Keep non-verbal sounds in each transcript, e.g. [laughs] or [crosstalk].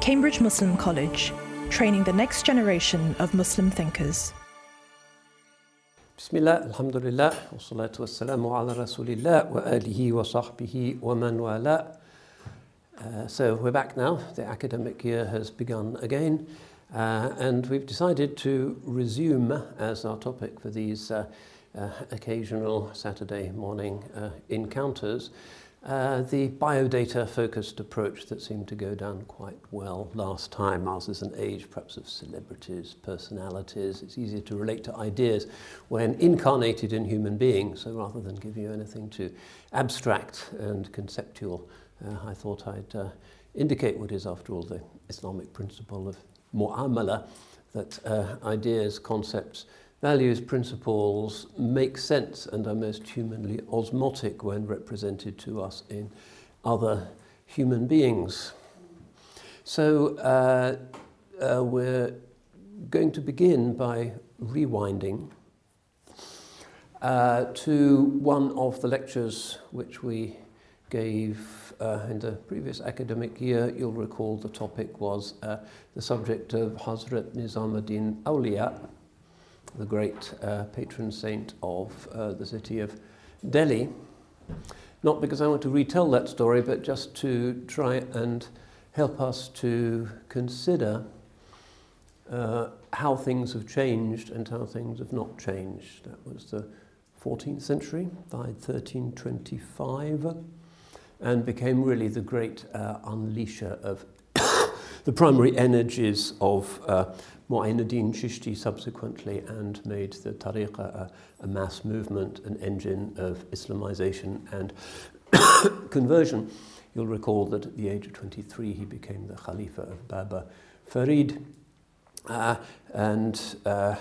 Cambridge Muslim College, training the next generation of Muslim thinkers. Bismillah, alhamdulillah, wa salatu wassalamu ala rasulillah wa alihi wa sahbihi wa man wala. Uh, so we're back now. The academic year has begun again, uh, and we've decided to resume as our topic for these uh, uh occasional Saturday morning uh, encounters uh, the biodata focused approach that seemed to go down quite well last time. Ours is an age perhaps of celebrities, personalities. It's easier to relate to ideas when incarnated in human beings. So rather than give you anything too abstract and conceptual, uh, I thought I'd uh, indicate what is, after all, the Islamic principle of mu'amala that uh, ideas, concepts, values, principles make sense and are most humanly osmotic when represented to us in other human beings. So uh, uh, we're going to begin by rewinding uh, to one of the lectures which we gave uh, in the previous academic year. You'll recall the topic was uh, the subject of Hazrat Nizamuddin Awliya, the great uh, patron saint of uh, the city of Delhi. Not because I want to retell that story, but just to try and help us to consider uh, how things have changed and how things have not changed. That was the 14th century, died 1325, and became really the great uh, unleasher of [coughs] the primary energies of Mu'aynuddin Chishti subsequently and made the tariqah a, a mass movement, an engine of Islamization and [coughs] conversion. You'll recall that at the age of 23 he became the Khalifa of Baba Farid, uh, and uh,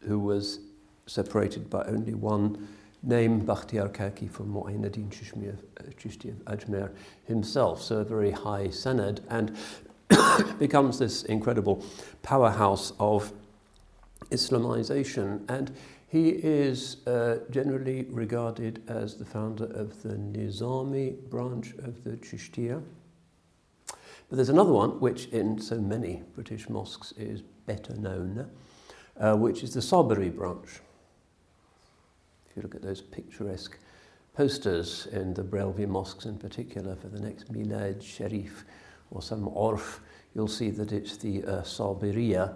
who was separated by only one name, Bakhtiyar Kaki from Mu'aynuddin Chishti of Ajmer himself, so a very high sanad. And [coughs] becomes this incredible powerhouse of Islamization. And he is uh, generally regarded as the founder of the Nizami branch of the Chishtiya. But there's another one, which in so many British mosques is better known, uh, which is the Sabri branch. If you look at those picturesque posters in the Brelvi mosques in particular for the next Milad Sharif, or some orf, you'll see that it's the uh,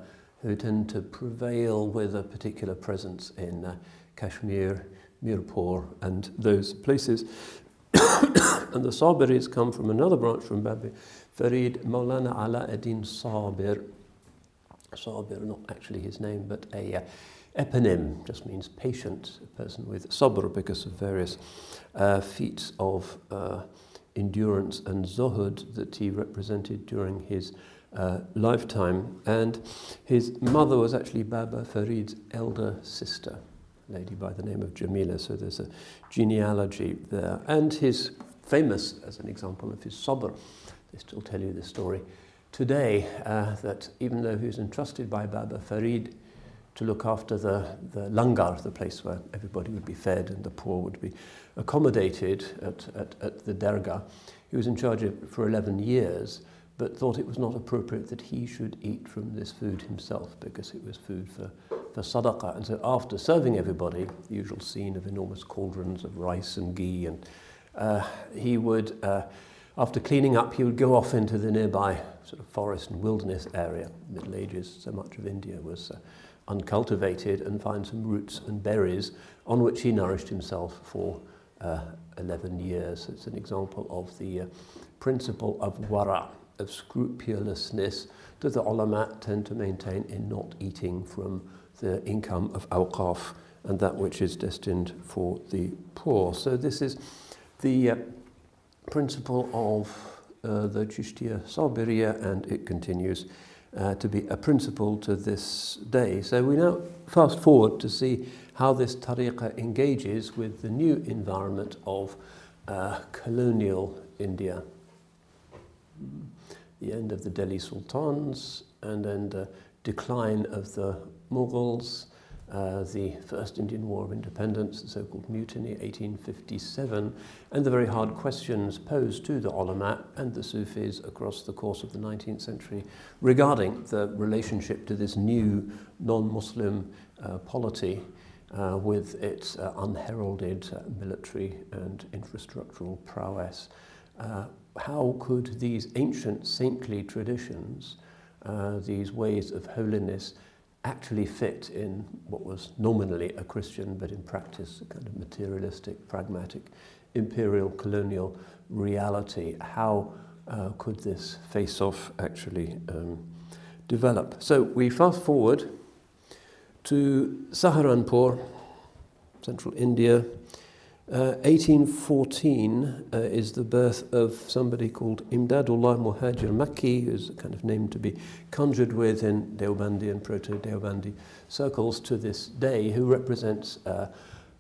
who tend to prevail with a particular presence in uh, Kashmir, Mirpur, and those places. [coughs] and the Sabiris come from another branch from Baba Farid Maulana Ala Eddin Sabir. Sabir, not actually his name, but a uh, eponym, just means patient, a person with sabr because of various uh, feats of uh, endurance and zuhud that he represented during his uh, lifetime. And his mother was actually Baba Farid's elder sister, a lady by the name of Jamila, so there's a genealogy there. And his famous, as an example of his sabr, they still tell you the story today, uh, that even though he was entrusted by Baba Farid to look after the, the langar, the place where everybody would be fed and the poor would be accommodated at, at, at the dargah. He was in charge of it for 11 years, but thought it was not appropriate that he should eat from this food himself because it was food for, for sadaqah. And so after serving everybody, the usual scene of enormous cauldrons of rice and ghee, and uh, he would, uh, after cleaning up, he would go off into the nearby sort of forest and wilderness area. Middle Ages, so much of India was uh, uncultivated, and find some roots and berries on which he nourished himself for uh, 11 years. It's an example of the uh, principle of wara, of scrupulousness that the ulama tend to maintain in not eating from the income of awqaf and that which is destined for the poor. So this is the uh, principle of uh, the Chishtiya Sabiriya and it continues uh, to be a principle to this day. So we now fast forward to see how this tariqah engages with the new environment of uh, colonial India. The end of the Delhi Sultans and then the decline of the Mughals uh, the First Indian War of Independence, the so-called Mutiny 1857, and the very hard questions posed to the ulama and the Sufis across the course of the 19th century regarding the relationship to this new non-Muslim uh, polity uh, with its uh, unheralded uh, military and infrastructural prowess. Uh, how could these ancient saintly traditions, these ways of holiness, actually fit in what was nominally a Christian, but in practice a kind of materialistic, pragmatic, imperial, colonial reality. How uh, could this face off actually um, develop? So we fast forward to Saharanpur, central India, uh, 1814 uh, is the birth of somebody called Imdadullah Muhajir Makki, who's a kind of name to be conjured with in Deobandi and Proto-Deobandi circles to this day, who represents uh,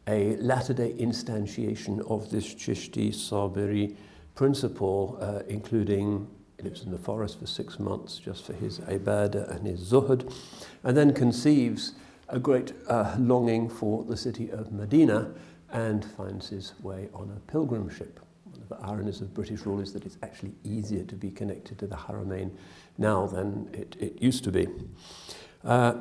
a latter-day instantiation of this Chishti Sabiri principle, uh, including he lives in the forest for six months just for his ibadah and his zuhud, and then conceives a great uh, longing for the city of Medina, and finds his way on a pilgrim ship. One of the ironies of British rule is that it's actually easier to be connected to the Haramain now than it, it used to be. Uh,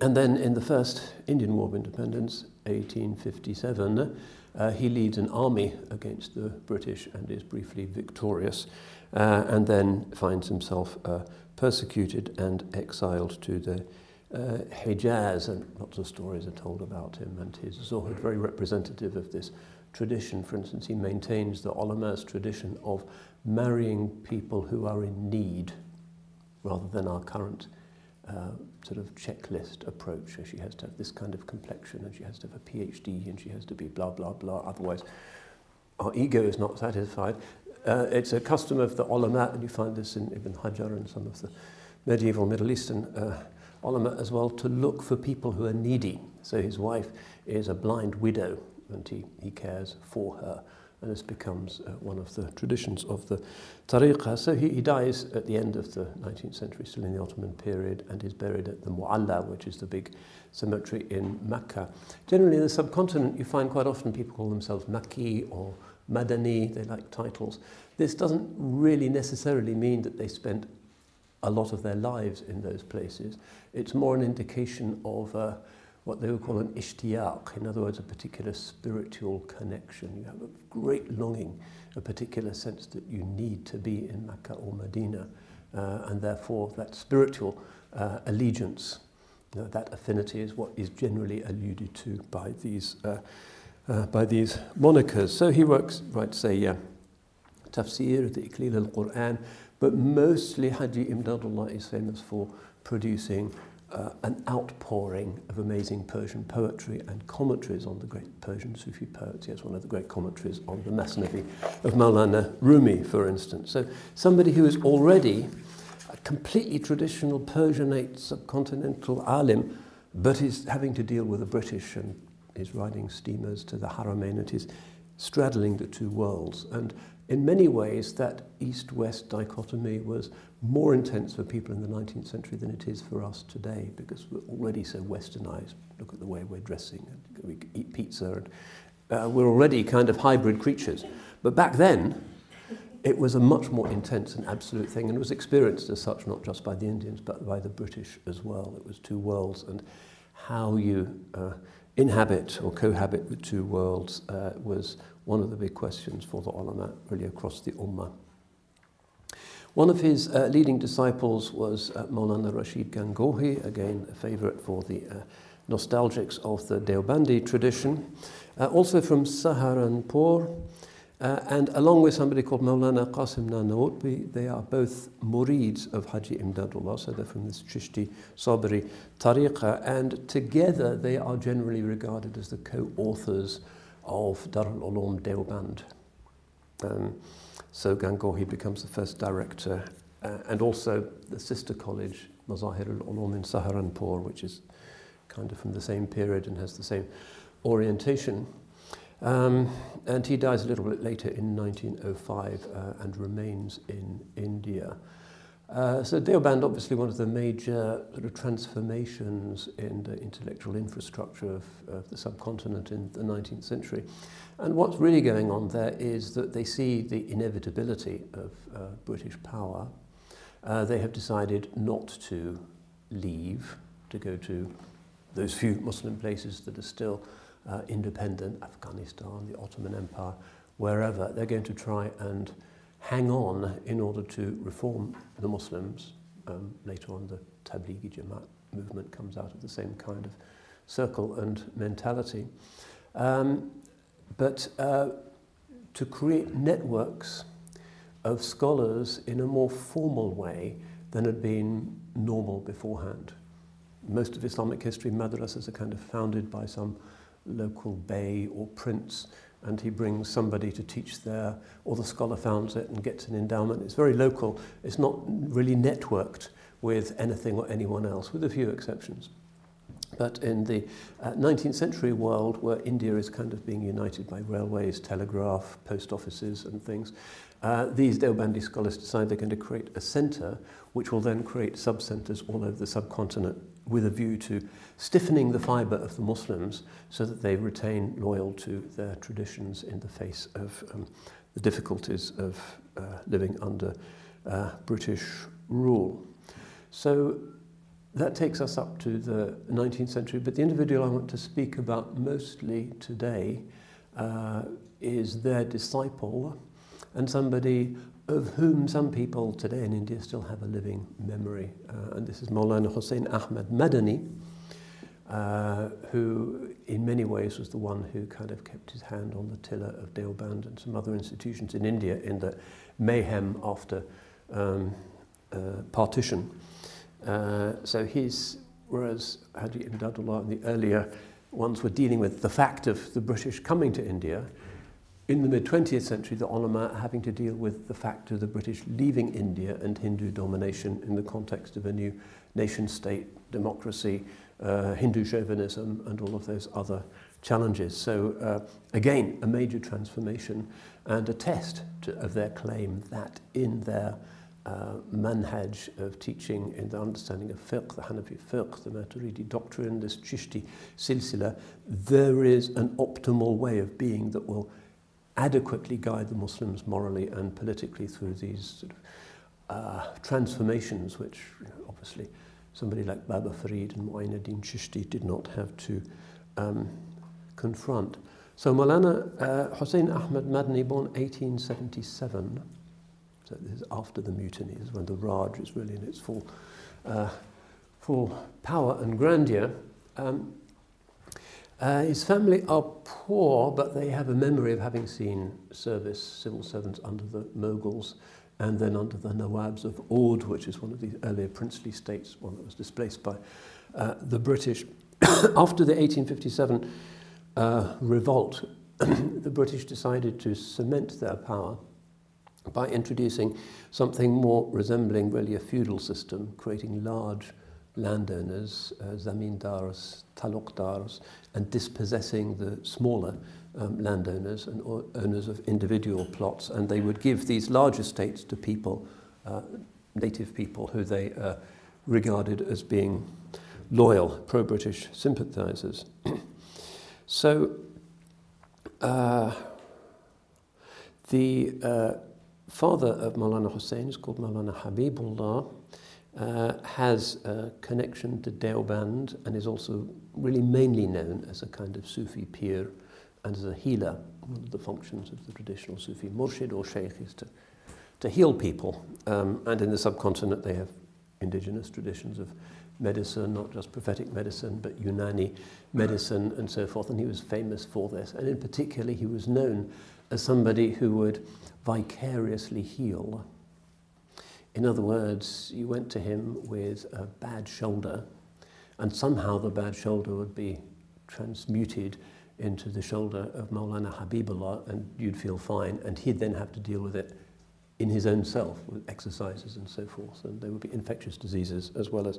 and then in the first Indian War of Independence, 1857, uh, he leads an army against the British and is briefly victorious, uh, and then finds himself uh, persecuted and exiled to the uh, Hijaz, and lots of stories are told about him and his zuhud, very representative of this tradition. For instance, he maintains the ulama's tradition of marrying people who are in need rather than our current uh, sort of checklist approach. She has to have this kind of complexion and she has to have a PhD and she has to be blah, blah, blah. Otherwise, our ego is not satisfied. Uh, it's a custom of the ulama, and you find this in Ibn Hajar and some of the medieval Middle Eastern uh, ulama as well to look for people who are needy. So his wife is a blind widow and he, he cares for her. And this becomes uh, one of the traditions of the tariqah. So he, he dies at the end of the 19th century, still in the Ottoman period, and is buried at the Mu'alla, which is the big cemetery in Mecca. Generally, in the subcontinent, you find quite often people call themselves Makki or Madani, they like titles. This doesn't really necessarily mean that they spent a lot of their lives in those places. It's more an indication of uh, what they would call an ishtiyaq, in other words, a particular spiritual connection. You have a great longing, a particular sense that you need to be in Mecca or Medina, uh, and therefore that spiritual uh, allegiance, you know, that affinity is what is generally alluded to by these, uh, uh, by these monikers. So he works, right, say, uh, tafsir, the Iqlil al-Quran, but mostly Haji Imdadullah is famous for producing uh, an outpouring of amazing Persian poetry and commentaries on the great Persian Sufi poets. He has one of the great commentaries on the Masnavi of Maulana Rumi, for instance. So somebody who is already a completely traditional Persianate subcontinental alim, but is having to deal with the British and is riding steamers to the Haramain and is straddling the two worlds. And in many ways, that east west dichotomy was more intense for people in the 19th century than it is for us today because we're already so westernized. Look at the way we're dressing, and we eat pizza, and uh, we're already kind of hybrid creatures. But back then, it was a much more intense and absolute thing, and was experienced as such not just by the Indians but by the British as well. It was two worlds, and how you uh, inhabit or cohabit with two worlds uh, was one of the big questions for the ulama really across the ummah. One of his uh, leading disciples was uh, Maulana Rashid Gangohi, again a favorite for the uh, nostalgics of the Deobandi tradition, uh, also from Saharanpur, uh, and along with somebody called Maulana Qasim Nanautavi, they are both murids of Haji Imdadullah, so they're from this Chishti Sabri tariqa, and together they are generally regarded as the co-authors of Darul Ulum Deoband. Um, so Gangohi becomes the first director, uh, and also the sister college, Mazahir al-Ulum in Saharanpur, which is kind of from the same period and has the same orientation. Um, and he dies a little bit later in 1905 uh, and remains in India. Uh, so Deoband, obviously one of the major sort of transformations in the intellectual infrastructure of, of the subcontinent in the 19th century. And what's really going on there is that they see the inevitability of uh, British power. Uh, they have decided not to leave, to go to those few Muslim places that are still uh, independent, Afghanistan, the Ottoman Empire, wherever. They're going to try and hang on in order to reform the Muslims. Um, later on, the Tablighi Jamaat movement comes out of the same kind of circle and mentality. Um, but uh, to create networks of scholars in a more formal way than had been normal beforehand. Most of Islamic history, madrasas are kind of founded by some local bey or prince and he brings somebody to teach there, or the scholar founds it and gets an endowment. It's very local. It's not really networked with anything or anyone else, with a few exceptions. But in the uh, 19th century world, where India is kind of being united by railways, telegraph, post offices, and things, uh, these Deobandi scholars decide they're going to create a centre which will then create sub-centres all over the subcontinent with a view to stiffening the fibre of the Muslims so that they retain loyal to their traditions in the face of um, the difficulties of uh, living under uh, British rule. So that takes us up to the 19th century, but the individual I want to speak about mostly today uh, is their disciple and somebody of whom some people today in India still have a living memory. Uh, and this is Maulana Hussein Ahmad Madani, uh, who in many ways was the one who kind of kept his hand on the tiller of Deoband and some other institutions in India in the mayhem after um, uh, partition. Uh, so he's, whereas Haji Imdadullah and the earlier ones were dealing with the fact of the British coming to India, in the mid 20th century, the ulama having to deal with the fact of the British leaving India and Hindu domination in the context of a new nation state democracy, uh, Hindu chauvinism, and all of those other challenges. So, uh, again, a major transformation and a test to, of their claim that in their uh, manhaj of teaching in the understanding of fiqh, the Hanafi fiqh, the Maturidi doctrine, this Chishti silsila, there is an optimal way of being that will adequately guide the Muslims morally and politically through these sort of, uh, transformations, which you know, obviously somebody like Baba Farid and Mu'aynuddin Chishti did not have to um, confront. So Maulana uh, Hussein Ahmad Madani, born 1877, so this is after the mutinies, when the Raj is really in its full, uh, full power and grandeur. Um, Uh, his family are poor, but they have a memory of having seen service, civil servants under the Moguls and then under the Nawabs of Oud, which is one of these earlier princely states, one that was displaced by uh, the British. [coughs] After the 1857 uh, revolt, [coughs] the British decided to cement their power by introducing something more resembling really a feudal system, creating large landowners, uh, zamindars, talukdars, and dispossessing the smaller um, landowners and owners of individual plots. And they would give these large estates to people, uh, native people, who they uh, regarded as being loyal, pro British sympathisers. [clears throat] so, uh, the uh, father of Maulana Hussein is called Maulana Habibullah uh, has a connection to Deoband and is also really mainly known as a kind of Sufi peer and as a healer. One of the functions of the traditional Sufi murshid or sheikh is to, to heal people. Um, and in the subcontinent, they have indigenous traditions of medicine, not just prophetic medicine, but Unani medicine and so forth. And he was famous for this. And in particular, he was known as somebody who would vicariously heal in other words, you went to him with a bad shoulder, and somehow the bad shoulder would be transmuted into the shoulder of Maulana Habibullah, and you'd feel fine, and he'd then have to deal with it in his own self with exercises and so forth. And there would be infectious diseases as well as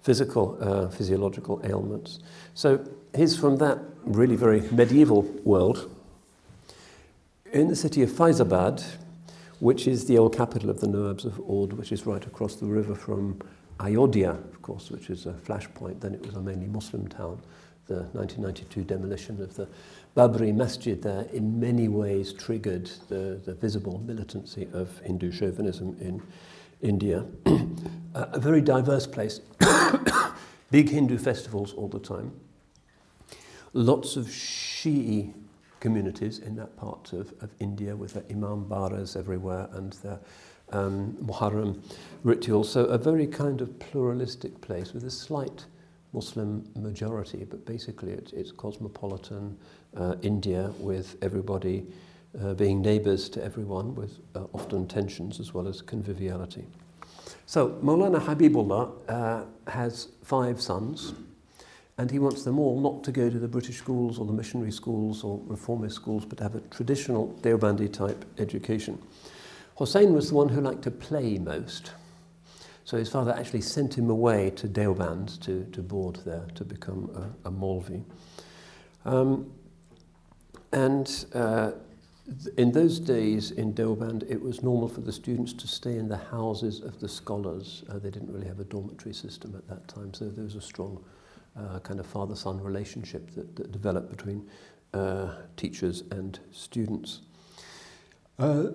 physical, uh, physiological ailments. So he's from that really very medieval world. In the city of Faizabad, which is the old capital of the Noabs of Ord, which is right across the river from Ayodhya, of course, which is a flashpoint. Then it was a mainly Muslim town. The 1992 demolition of the Babri Masjid there in many ways triggered the, the visible militancy of Hindu chauvinism in India. [coughs] uh, a very diverse place, [coughs] big Hindu festivals all the time, lots of Shi'i communities in that part of, of India with their Imam Baras everywhere and their um, Muharram rituals. So a very kind of pluralistic place with a slight Muslim majority, but basically it's, it's cosmopolitan uh, India with everybody uh, being neighbours to everyone with uh, often tensions as well as conviviality. So Maulana Habibullah uh, has five sons and he wants them all not to go to the British schools or the missionary schools or reformist schools, but to have a traditional Deobandi type education. Hussein was the one who liked to play most. So his father actually sent him away to Deoband to, to board there, to become a, a Maulvi. Um, and uh, in those days in Deoband, it was normal for the students to stay in the houses of the scholars. Uh, they didn't really have a dormitory system at that time, so there was a strong uh, kind of father-son relationship that, that developed between uh, teachers and students. Uh,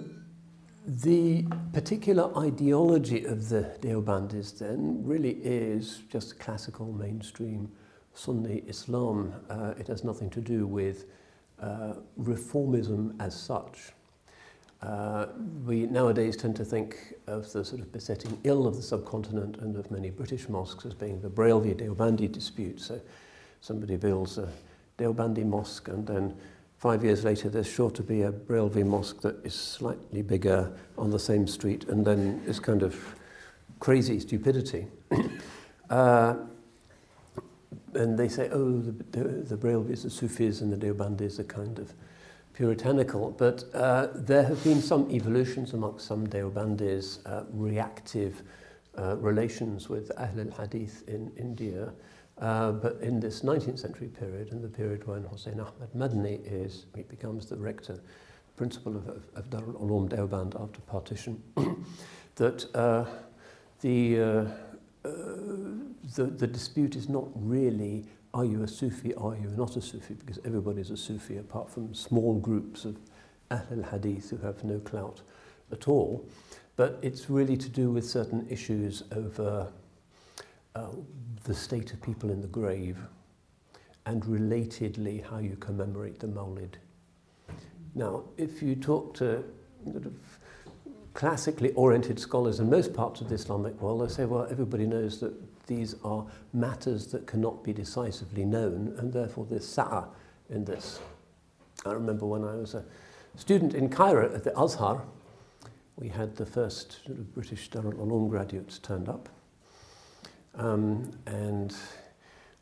the particular ideology of the Deobandis then really is just classical mainstream Sunni Islam. Uh, it has nothing to do with uh, reformism as such. Uh, we nowadays tend to think of the sort of besetting ill of the subcontinent and of many British mosques as being the Brailvi Deobandi dispute. So somebody builds a Deobandi mosque and then five years later there's sure to be a Brailvi mosque that is slightly bigger on the same street and then is kind of crazy stupidity. [coughs] uh, and they say, oh, the, the, the are Sufis and the Deobandis are kind of puritanical, but uh, there have been some evolutions amongst some Deobandis, uh, reactive uh, relations with Ahl al-Hadith in India. Uh, but in this 19th century period, in the period when Hussein Ahmad Madani is, he becomes the rector, principal of, of, of Darul Uloom Deoband after partition, [clears throat] that uh, the, uh, the, the dispute is not really are you a Sufi, are you not a Sufi? Because everybody's a Sufi apart from small groups of Ahl al-Hadith who have no clout at all. But it's really to do with certain issues over uh, the state of people in the grave and relatedly how you commemorate the Mawlid. Now, if you talk to sort of classically oriented scholars in most parts of the Islamic world, they say, well, everybody knows that these are matters that cannot be decisively known, and therefore there's sa'a in this. I remember when I was a student in Cairo at the Azhar, we had the first sort of British Darul Uloom graduates turned up. Um, and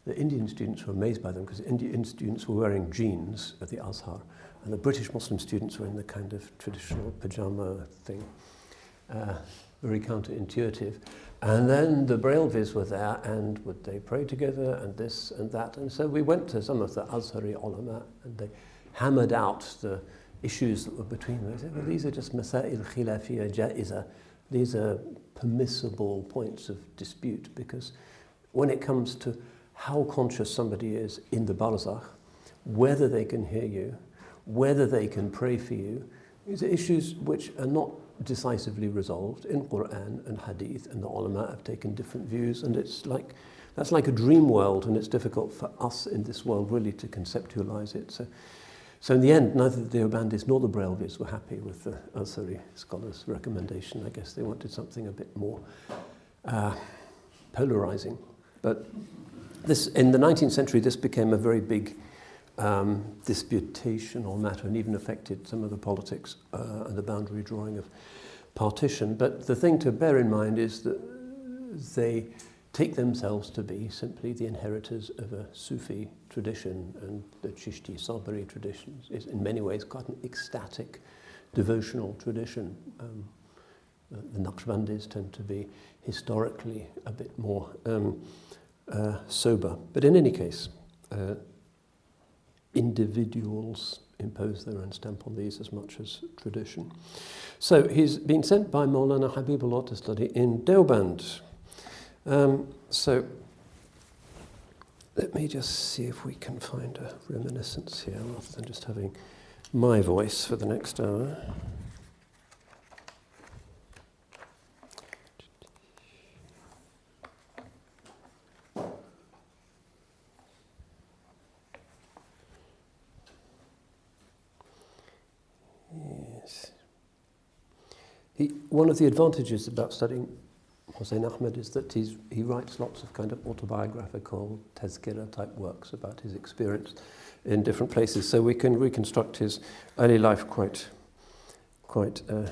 the Indian students were amazed by them because the Indian students were wearing jeans at the Azhar, and the British Muslim students were in the kind of traditional pajama thing. Uh, very counterintuitive. And then the Brailvis were there and would they pray together and this and that. And so we went to some of the Azhari ulama and they hammered out the issues that were between them. They said, well, these are just masail khilafiyya ja'iza. These are permissible points of dispute because when it comes to how conscious somebody is in the barzakh, whether they can hear you, whether they can pray for you, these are issues which are not decisively resolved in Quran and Hadith, and the ulama have taken different views, and it's like that's like a dream world, and it's difficult for us in this world really to conceptualize it. So, so in the end, neither the Deobandis nor the Brailvis were happy with the Azhari scholars' recommendation. I guess they wanted something a bit more uh, polarizing. But this, in the 19th century, this became a very big um, disputational matter and even affected some of the politics uh, and the boundary drawing of partition. But the thing to bear in mind is that they take themselves to be simply the inheritors of a Sufi tradition, and the Chishti Sabari tradition is in many ways quite an ecstatic devotional tradition. Um, the, the Naqshbandis tend to be historically a bit more um, uh, sober. But in any case, uh, individuals impose their own stamp on these as much as tradition. So he's been sent by Maulana Habibullah to study in Deoband. Um, so let me just see if we can find a reminiscence here rather than just having my voice for the next hour. One of the advantages about studying Hussein Ahmed is that he's, he writes lots of kind of autobiographical tazkira type works about his experience in different places. So we can reconstruct his early life quite, quite uh,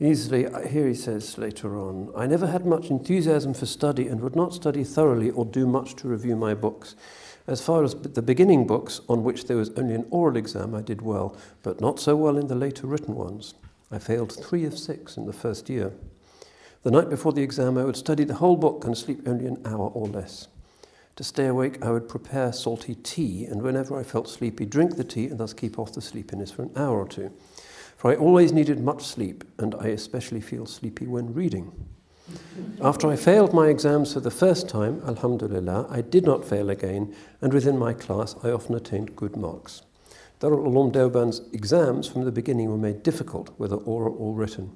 easily. Here he says later on I never had much enthusiasm for study and would not study thoroughly or do much to review my books. As far as the beginning books, on which there was only an oral exam, I did well, but not so well in the later written ones. I failed three of six in the first year. The night before the exam, I would study the whole book and sleep only an hour or less. To stay awake, I would prepare salty tea, and whenever I felt sleepy, drink the tea and thus keep off the sleepiness for an hour or two. For I always needed much sleep, and I especially feel sleepy when reading. After I failed my exams for the first time, Alhamdulillah, I did not fail again, and within my class I often attained good marks. Darul Uloom Deoband's exams from the beginning were made difficult, whether oral or written.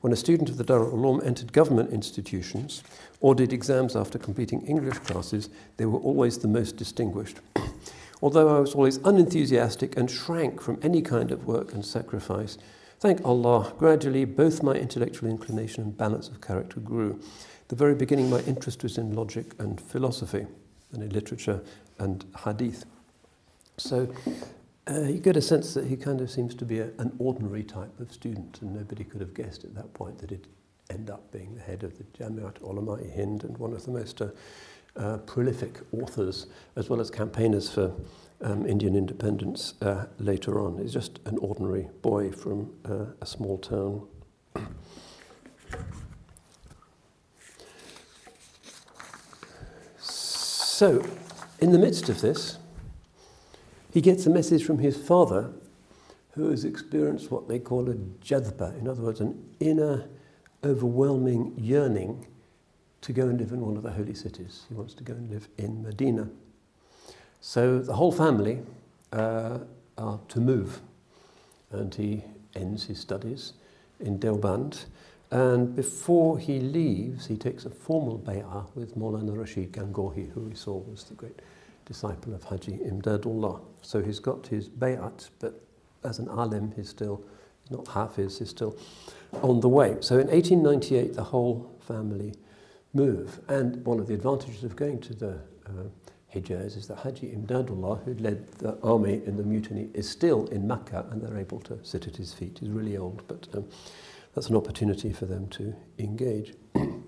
When a student of the Darul Uloom entered government institutions or did exams after completing English classes, they were always the most distinguished. [coughs] Although I was always unenthusiastic and shrank from any kind of work and sacrifice, thank Allah, gradually both my intellectual inclination and balance of character grew. the very beginning, my interest was in logic and philosophy, and in literature and hadith. So uh, you get a sense that he kind of seems to be a, an ordinary type of student, and nobody could have guessed at that point that he'd end up being the head of the Jamiat Ulama Hind and one of the most uh, uh, prolific authors, as well as campaigners for um, Indian independence uh, later on. He's just an ordinary boy from uh, a small town. so, in the midst of this, he gets a message from his father, who has experienced what they call a jadba, in other words, an inner, overwhelming yearning to go and live in one of the holy cities. He wants to go and live in Medina. So the whole family uh, are to move, and he ends his studies in Deoband. And before he leaves, he takes a formal bay'ah with Maulana Rashid Gangohi, who we saw was the great disciple of Haji Imdadullah. So he's got his bayat, but as an alim, he's still he's not hafiz, he's still on the way. So in 1898, the whole family move. And one of the advantages of going to the uh, Hijaz is that Haji Imdadullah, who led the army in the mutiny, is still in Makkah and they're able to sit at his feet. He's really old, but um, that's an opportunity for them to engage. [clears throat]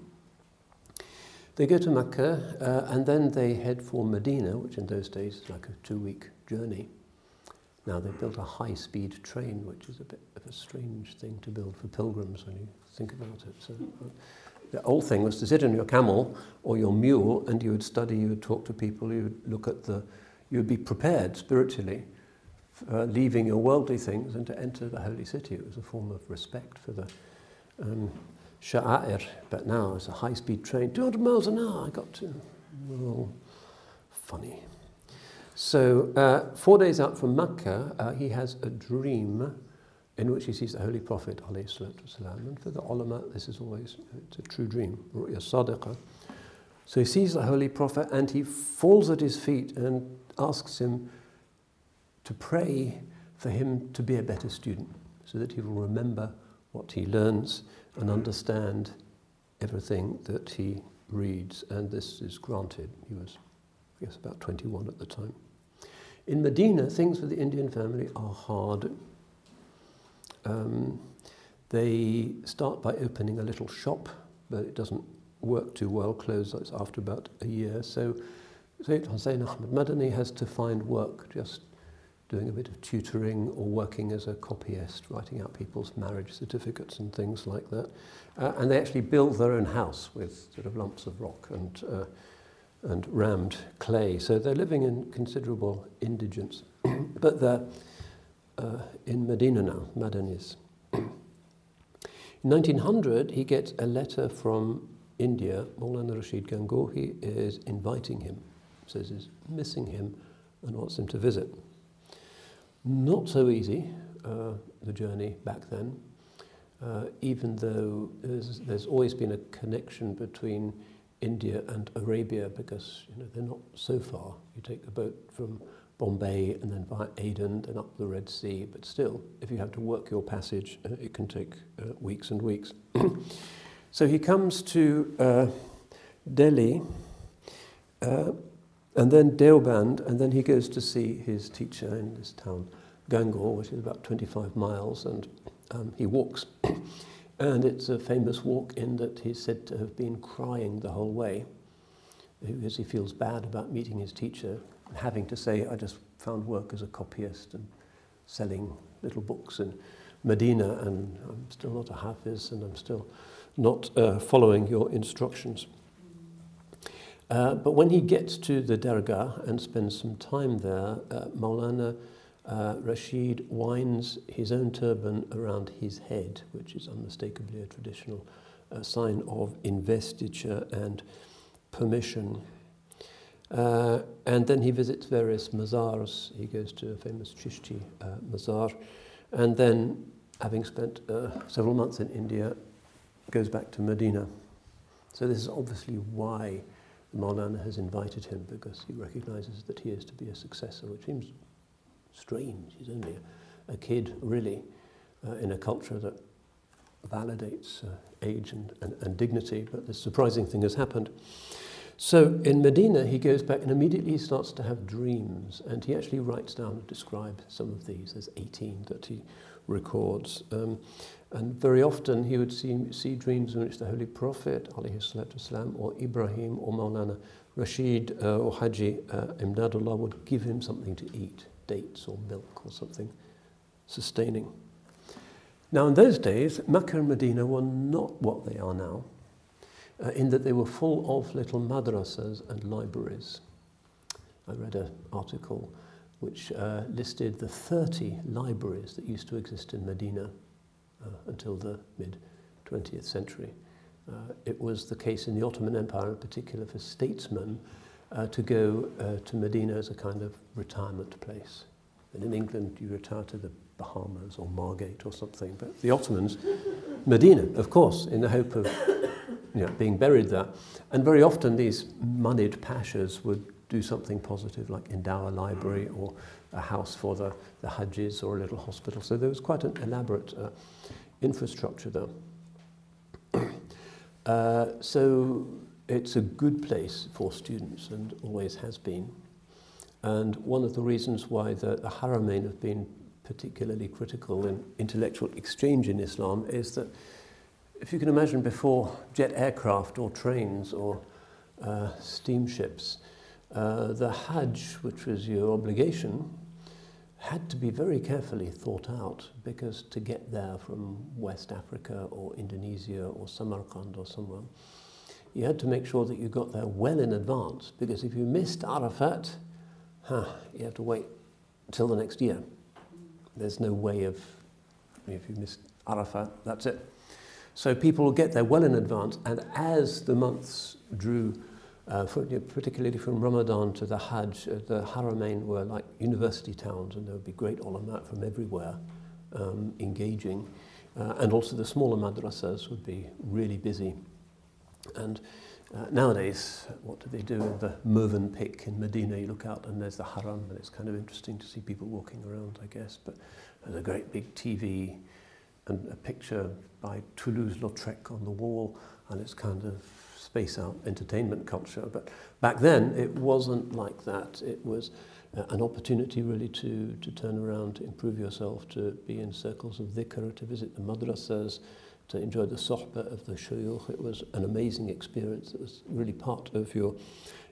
They go to Mecca uh, and then they head for Medina, which in those days is like a two week journey. Now they built a high speed train, which is a bit of a strange thing to build for pilgrims when you think about it. So, uh, the old thing was to sit on your camel or your mule and you would study, you would talk to people, you would look at the, you would be prepared spiritually, uh, leaving your worldly things and to enter the holy city. It was a form of respect for the um, sha'air, but now it's a high-speed train, 200 miles an hour, I got to. Well, funny. So uh, four days out from Mecca, uh, he has a dream in which he sees the Holy Prophet, والسلام, and for the ulama, this is always it's a true dream, ru'ya sadiqa. So he sees the Holy Prophet and he falls at his feet and asks him to pray for him to be a better student, so that he will remember what he learns and understand everything that he reads, and this is granted. He was, I guess, about 21 at the time. In Medina, things for the Indian family are hard. Um, they start by opening a little shop, but it doesn't work too well, closes after about a year. So Sayyid Hussein Ahmad Madani has to find work just doing a bit of tutoring or working as a copyist, writing out people's marriage certificates and things like that. Uh, and they actually build their own house with sort of lumps of rock and, uh, and rammed clay. So they're living in considerable indigence. [clears throat] but the uh, in Medina now, Madanis. in 1900, he gets a letter from India. Maulana Rashid Gangohi is inviting him, says he's missing him and wants him to visit. Not so easy, uh, the journey back then, uh, even though there's, there's always been a connection between India and Arabia because you know they're not so far. You take the boat from Bombay and then via Aden and up the Red Sea, but still, if you have to work your passage, uh, it can take uh, weeks and weeks. [clears throat] so he comes to uh, Delhi uh, and then Deoband, and then he goes to see his teacher in this town, Gangoh, which is about 25 miles, and um, he walks. [coughs] And it's a famous walk in that he's said to have been crying the whole way because he feels bad about meeting his teacher and having to say, I just found work as a copyist and selling little books in Medina and I'm still not a Hafiz and I'm still not uh, following your instructions. Uh, but when he gets to the Dargah and spends some time there, uh, Maulana uh, Rashid winds his own turban around his head, which is unmistakably a traditional uh, sign of investiture and permission. Uh, and then he visits various mazars. He goes to a famous Chishti uh, mazar. And then, having spent uh, several months in India, goes back to Medina. So, this is obviously why Maulana has invited him because he recognizes that he is to be a successor, which seems strange. He's only a, a kid, really, uh, in a culture that validates uh, age and, and, and dignity, but the surprising thing has happened. So in Medina, he goes back and immediately he starts to have dreams, and he actually writes down and describes some of these. There's 18 that he records. Um, and very often he would see, see dreams in which the Holy Prophet, والسلام, or Ibrahim, or Maulana Rashid, uh, or Haji uh, Imdadullah would give him something to eat dates or milk or something sustaining. Now, in those days, Mecca and Medina were not what they are now, uh, in that they were full of little madrasas and libraries. I read an article which uh, listed the 30 libraries that used to exist in Medina uh, until the mid 20th century. Uh, it was the case in the Ottoman Empire, in particular, for statesmen uh, to go uh, to Medina as a kind of retirement place. And in England, you retire to the Bahamas or Margate or something. But the Ottomans, Medina, of course, in the hope of [coughs] you know, being buried there. And very often these moneyed pashas would do something positive, like endow a library or a house for the, the Hajjis or a little hospital. So there was quite an elaborate uh, infrastructure there. [clears throat] uh, so it's a good place for students and always has been. And one of the reasons why the, the Haramain have been particularly critical in intellectual exchange in Islam is that if you can imagine before jet aircraft or trains or uh, steamships, uh, the Hajj, which was your obligation, had to be very carefully thought out because to get there from West Africa or Indonesia or Samarkand or somewhere, you had to make sure that you got there well in advance because if you missed Arafat, huh, you have to wait till the next year. There's no way of, if you missed Arafat, that's it. So people will get there well in advance, and as the months drew, uh, for, particularly from Ramadan to the Hajj, uh, the Haramain were like university towns, and there would be great ulama from everywhere um, engaging. Uh, and also the smaller madrasas would be really busy. And uh, nowadays, what do they do in the Mervan Pick in Medina? You look out and there's the Haram, and it's kind of interesting to see people walking around, I guess. But there's a great big TV and a picture by Toulouse-Lautrec on the wall, and it's kind of space out entertainment culture. But back then, it wasn't like that. It was uh, an opportunity really to, to turn around, to improve yourself, to be in circles of dhikr, to visit the madrasas, to enjoy the sohbah of the shuyukh. It was an amazing experience. It was really part of your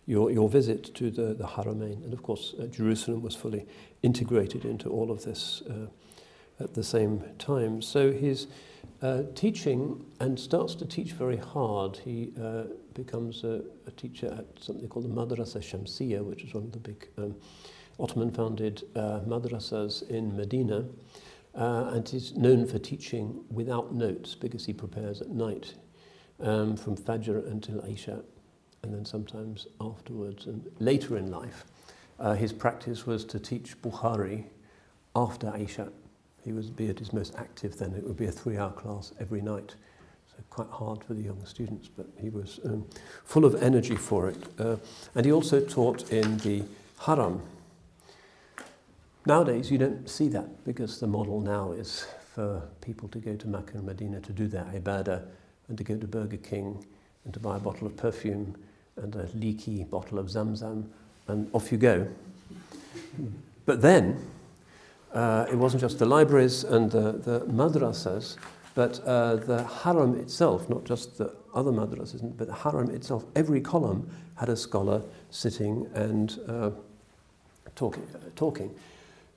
your, your visit to the, the Haramain. And of course, uh, Jerusalem was fully integrated into all of this uh, at the same time. So his, uh, teaching and starts to teach very hard. He uh, becomes a, a teacher at something called the Madrasa Shamsiya, which is one of the big um, Ottoman founded uh, madrasas in Medina, uh, and he's known for teaching without notes because he prepares at night um, from Fajr until Isha, and then sometimes afterwards. And later in life, uh, his practice was to teach Bukhari after Isha. He would be at his most active then. It would be a three-hour class every night. So quite hard for the young students, but he was um, full of energy for it. Uh, and he also taught in the Haram. Nowadays, you don't see that because the model now is for people to go to Mecca and Medina to do their ibadah and to go to Burger King and to buy a bottle of perfume and a leaky bottle of Zamzam and off you go. But then, uh, it wasn't just the libraries and the, the madrasas, but uh, the haram itself, not just the other madrasas, but the haram itself, every column had a scholar sitting and uh, talking, talking.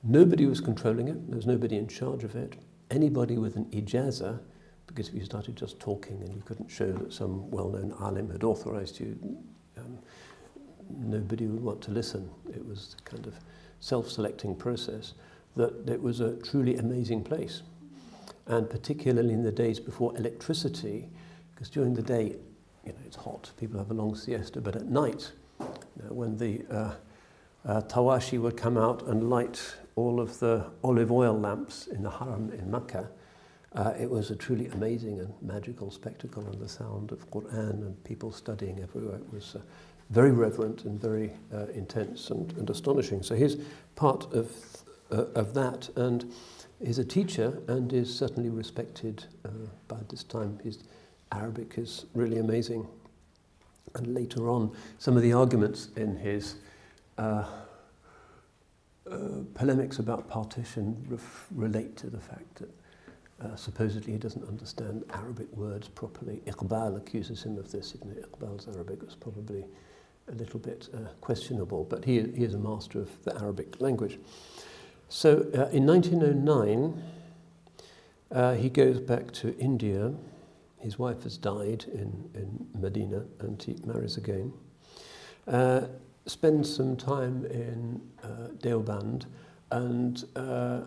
Nobody was controlling it, there was nobody in charge of it. Anybody with an ijaza, because if you started just talking and you couldn't show that some well known alim had authorized you, um, nobody would want to listen. It was kind of self selecting process that it was a truly amazing place. And particularly in the days before electricity, because during the day, you know, it's hot, people have a long siesta, but at night, you know, when the uh, uh, Tawashi would come out and light all of the olive oil lamps in the haram in Mecca, uh, it was a truly amazing and magical spectacle, and the sound of Quran and people studying everywhere. It was uh, very reverent and very uh, intense and, and astonishing. So he's part of uh, of that, and is a teacher and is certainly respected uh, by this time. His Arabic is really amazing. And later on, some of the arguments in his uh, uh, polemics about partition ref- relate to the fact that uh, supposedly he doesn't understand Arabic words properly. Iqbal accuses him of this. Even Iqbal's Arabic was probably a little bit uh, questionable, but he, he is a master of the Arabic language. So uh, in 1909, uh, he goes back to India. His wife has died in, in Medina and he marries again. Uh, spends some time in uh, Deoband and uh, uh,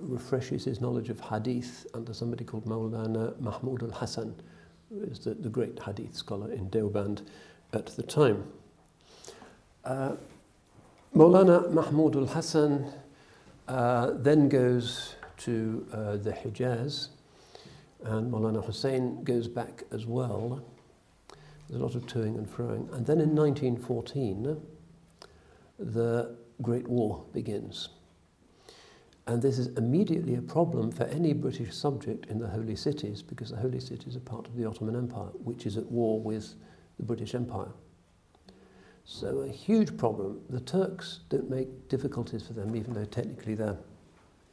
refreshes his knowledge of hadith under somebody called Maulana Mahmud al Hasan, who is the, the great hadith scholar in Deoband at the time. Uh, Maulana Mahmud al Hassan uh, then goes to uh, the Hijaz, and Maulana Hussein goes back as well. There's a lot of toing and froing. And then in 1914, the Great War begins. And this is immediately a problem for any British subject in the holy cities because the holy cities are part of the Ottoman Empire, which is at war with the British Empire. So a huge problem. The Turks don't make difficulties for them, even though technically they're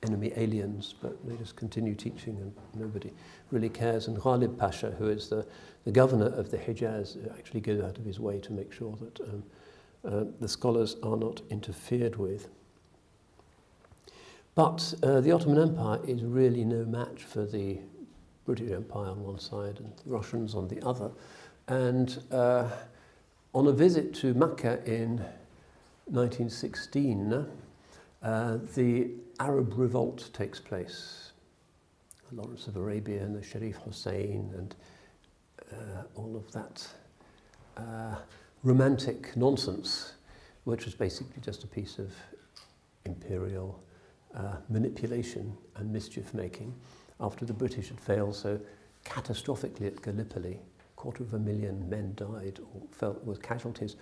enemy aliens, but they just continue teaching and nobody really cares. And Ghalib Pasha, who is the, the governor of the Hejaz, actually goes out of his way to make sure that um, uh, the scholars are not interfered with. But uh, the Ottoman Empire is really no match for the British Empire on one side and the Russians on the other. And uh, on a visit to Mecca in 1916, uh, the Arab revolt takes place. Lawrence of Arabia and the Sharif Hussein and uh, all of that uh, romantic nonsense, which was basically just a piece of imperial uh, manipulation and mischief making after the British had failed so catastrophically at Gallipoli quarter of a million men died or fell with casualties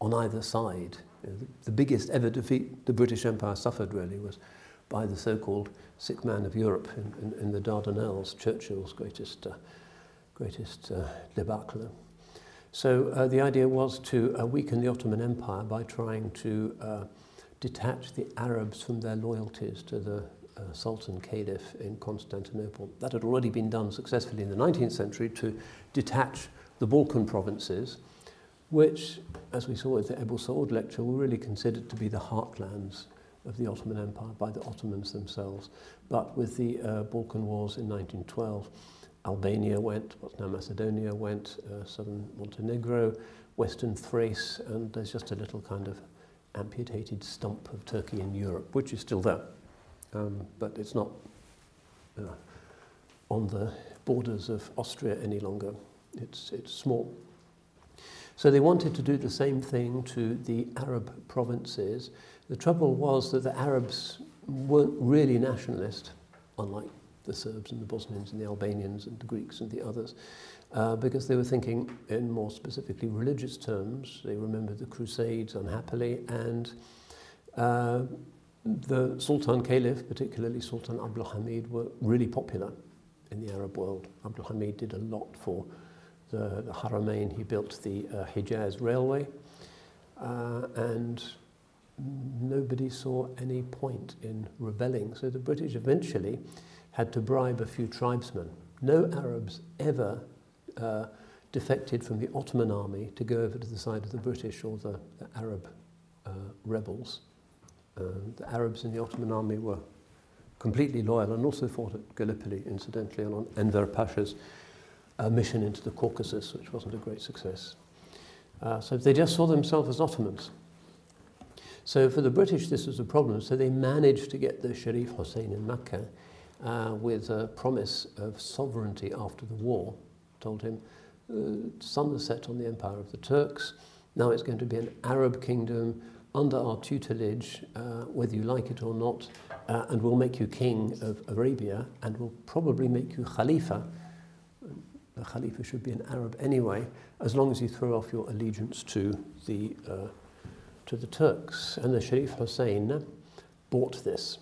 on either side. You know, the, the biggest ever defeat the British Empire suffered really was by the so-called sick man of Europe in, in, in the Dardanelles, Churchill's greatest, uh, greatest uh, debacle. So uh, the idea was to uh, weaken the Ottoman Empire by trying to uh, detach the Arabs from their loyalties to the uh, Sultan Caliph in Constantinople. That had already been done successfully in the 19th century to detach the Balkan provinces, which, as we saw with the Abu Saud lecture, were really considered to be the heartlands of the Ottoman Empire by the Ottomans themselves. But with the uh, Balkan Wars in 1912, Albania went, what's now Macedonia went, uh, southern Montenegro, western Thrace, and there's just a little kind of amputated stump of Turkey in Europe, which is still there, um, but it's not uh, on the borders of Austria any longer. It's, it's small. So they wanted to do the same thing to the Arab provinces. The trouble was that the Arabs weren't really nationalist, unlike the Serbs and the Bosnians and the Albanians and the Greeks and the others, uh, because they were thinking in more specifically religious terms. They remembered the Crusades unhappily, and uh, the Sultan Caliph, particularly Sultan Abdul Hamid, were really popular in the Arab world. Abdul Hamid did a lot for the, the Haramain. He built the uh, Hijaz Railway, uh, and nobody saw any point in rebelling. So the British eventually had to bribe a few tribesmen. No Arabs ever uh, defected from the Ottoman army to go over to the side of the British or the, the Arab uh, rebels. Uh, the Arabs in the Ottoman army were completely loyal and also fought at Gallipoli, incidentally, and on Enver Pasha's uh, mission into the Caucasus, which wasn't a great success. Uh, so they just saw themselves as Ottomans. So for the British, this was a problem. So they managed to get the Sharif Hussein in Mecca uh, with a promise of sovereignty after the war. Told him, uh, sun has set on the empire of the Turks. Now it's going to be an Arab kingdom under our tutelage, uh, whether you like it or not, uh, and we'll make you king of Arabia, and we'll probably make you Khalifa. The Khalifa should be an Arab anyway, as long as you throw off your allegiance to the, uh, to the Turks. And the Sharif Hussein bought this.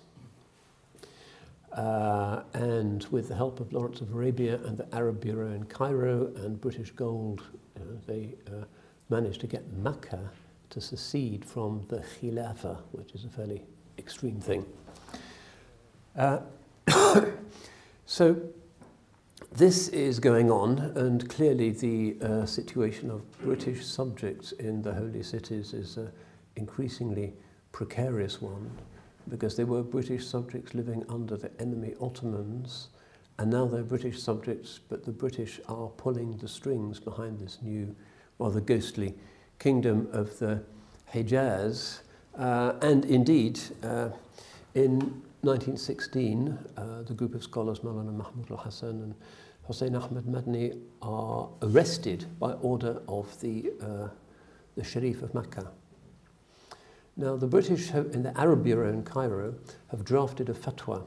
Uh, and with the help of Lawrence of Arabia and the Arab Bureau in Cairo and British Gold, you they uh, managed to get Mecca to secede from the Khilafah, which is a fairly extreme thing. Uh, [coughs] so this is going on, and clearly the uh, situation of British subjects in the holy cities is an increasingly precarious one because they were British subjects living under the enemy Ottomans, and now they're British subjects, but the British are pulling the strings behind this new, rather ghostly kingdom of the Hejaz. Uh, and indeed, uh, in 1916, uh, the group of scholars, Maulana Mahmud al-Hassan and Hussein Ahmad Madani, are arrested by order of the, uh, the Sharif of Mecca. Now, the British in the Arab Bureau in Cairo have drafted a fatwa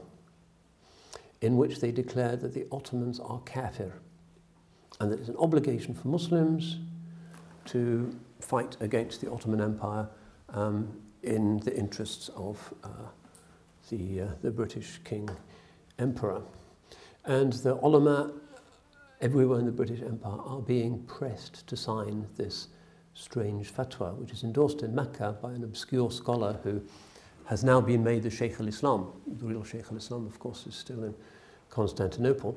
in which they declare that the Ottomans are kafir and that it's an obligation for Muslims to fight against the Ottoman Empire um, in the interests of uh, the, uh, the British King Emperor. And the ulama everywhere in the British Empire are being pressed to sign this strange fatwa, which is endorsed in Mecca by an obscure scholar who has now been made the Sheikh al-Islam. The real Sheikh al-Islam, of course, is still in Constantinople.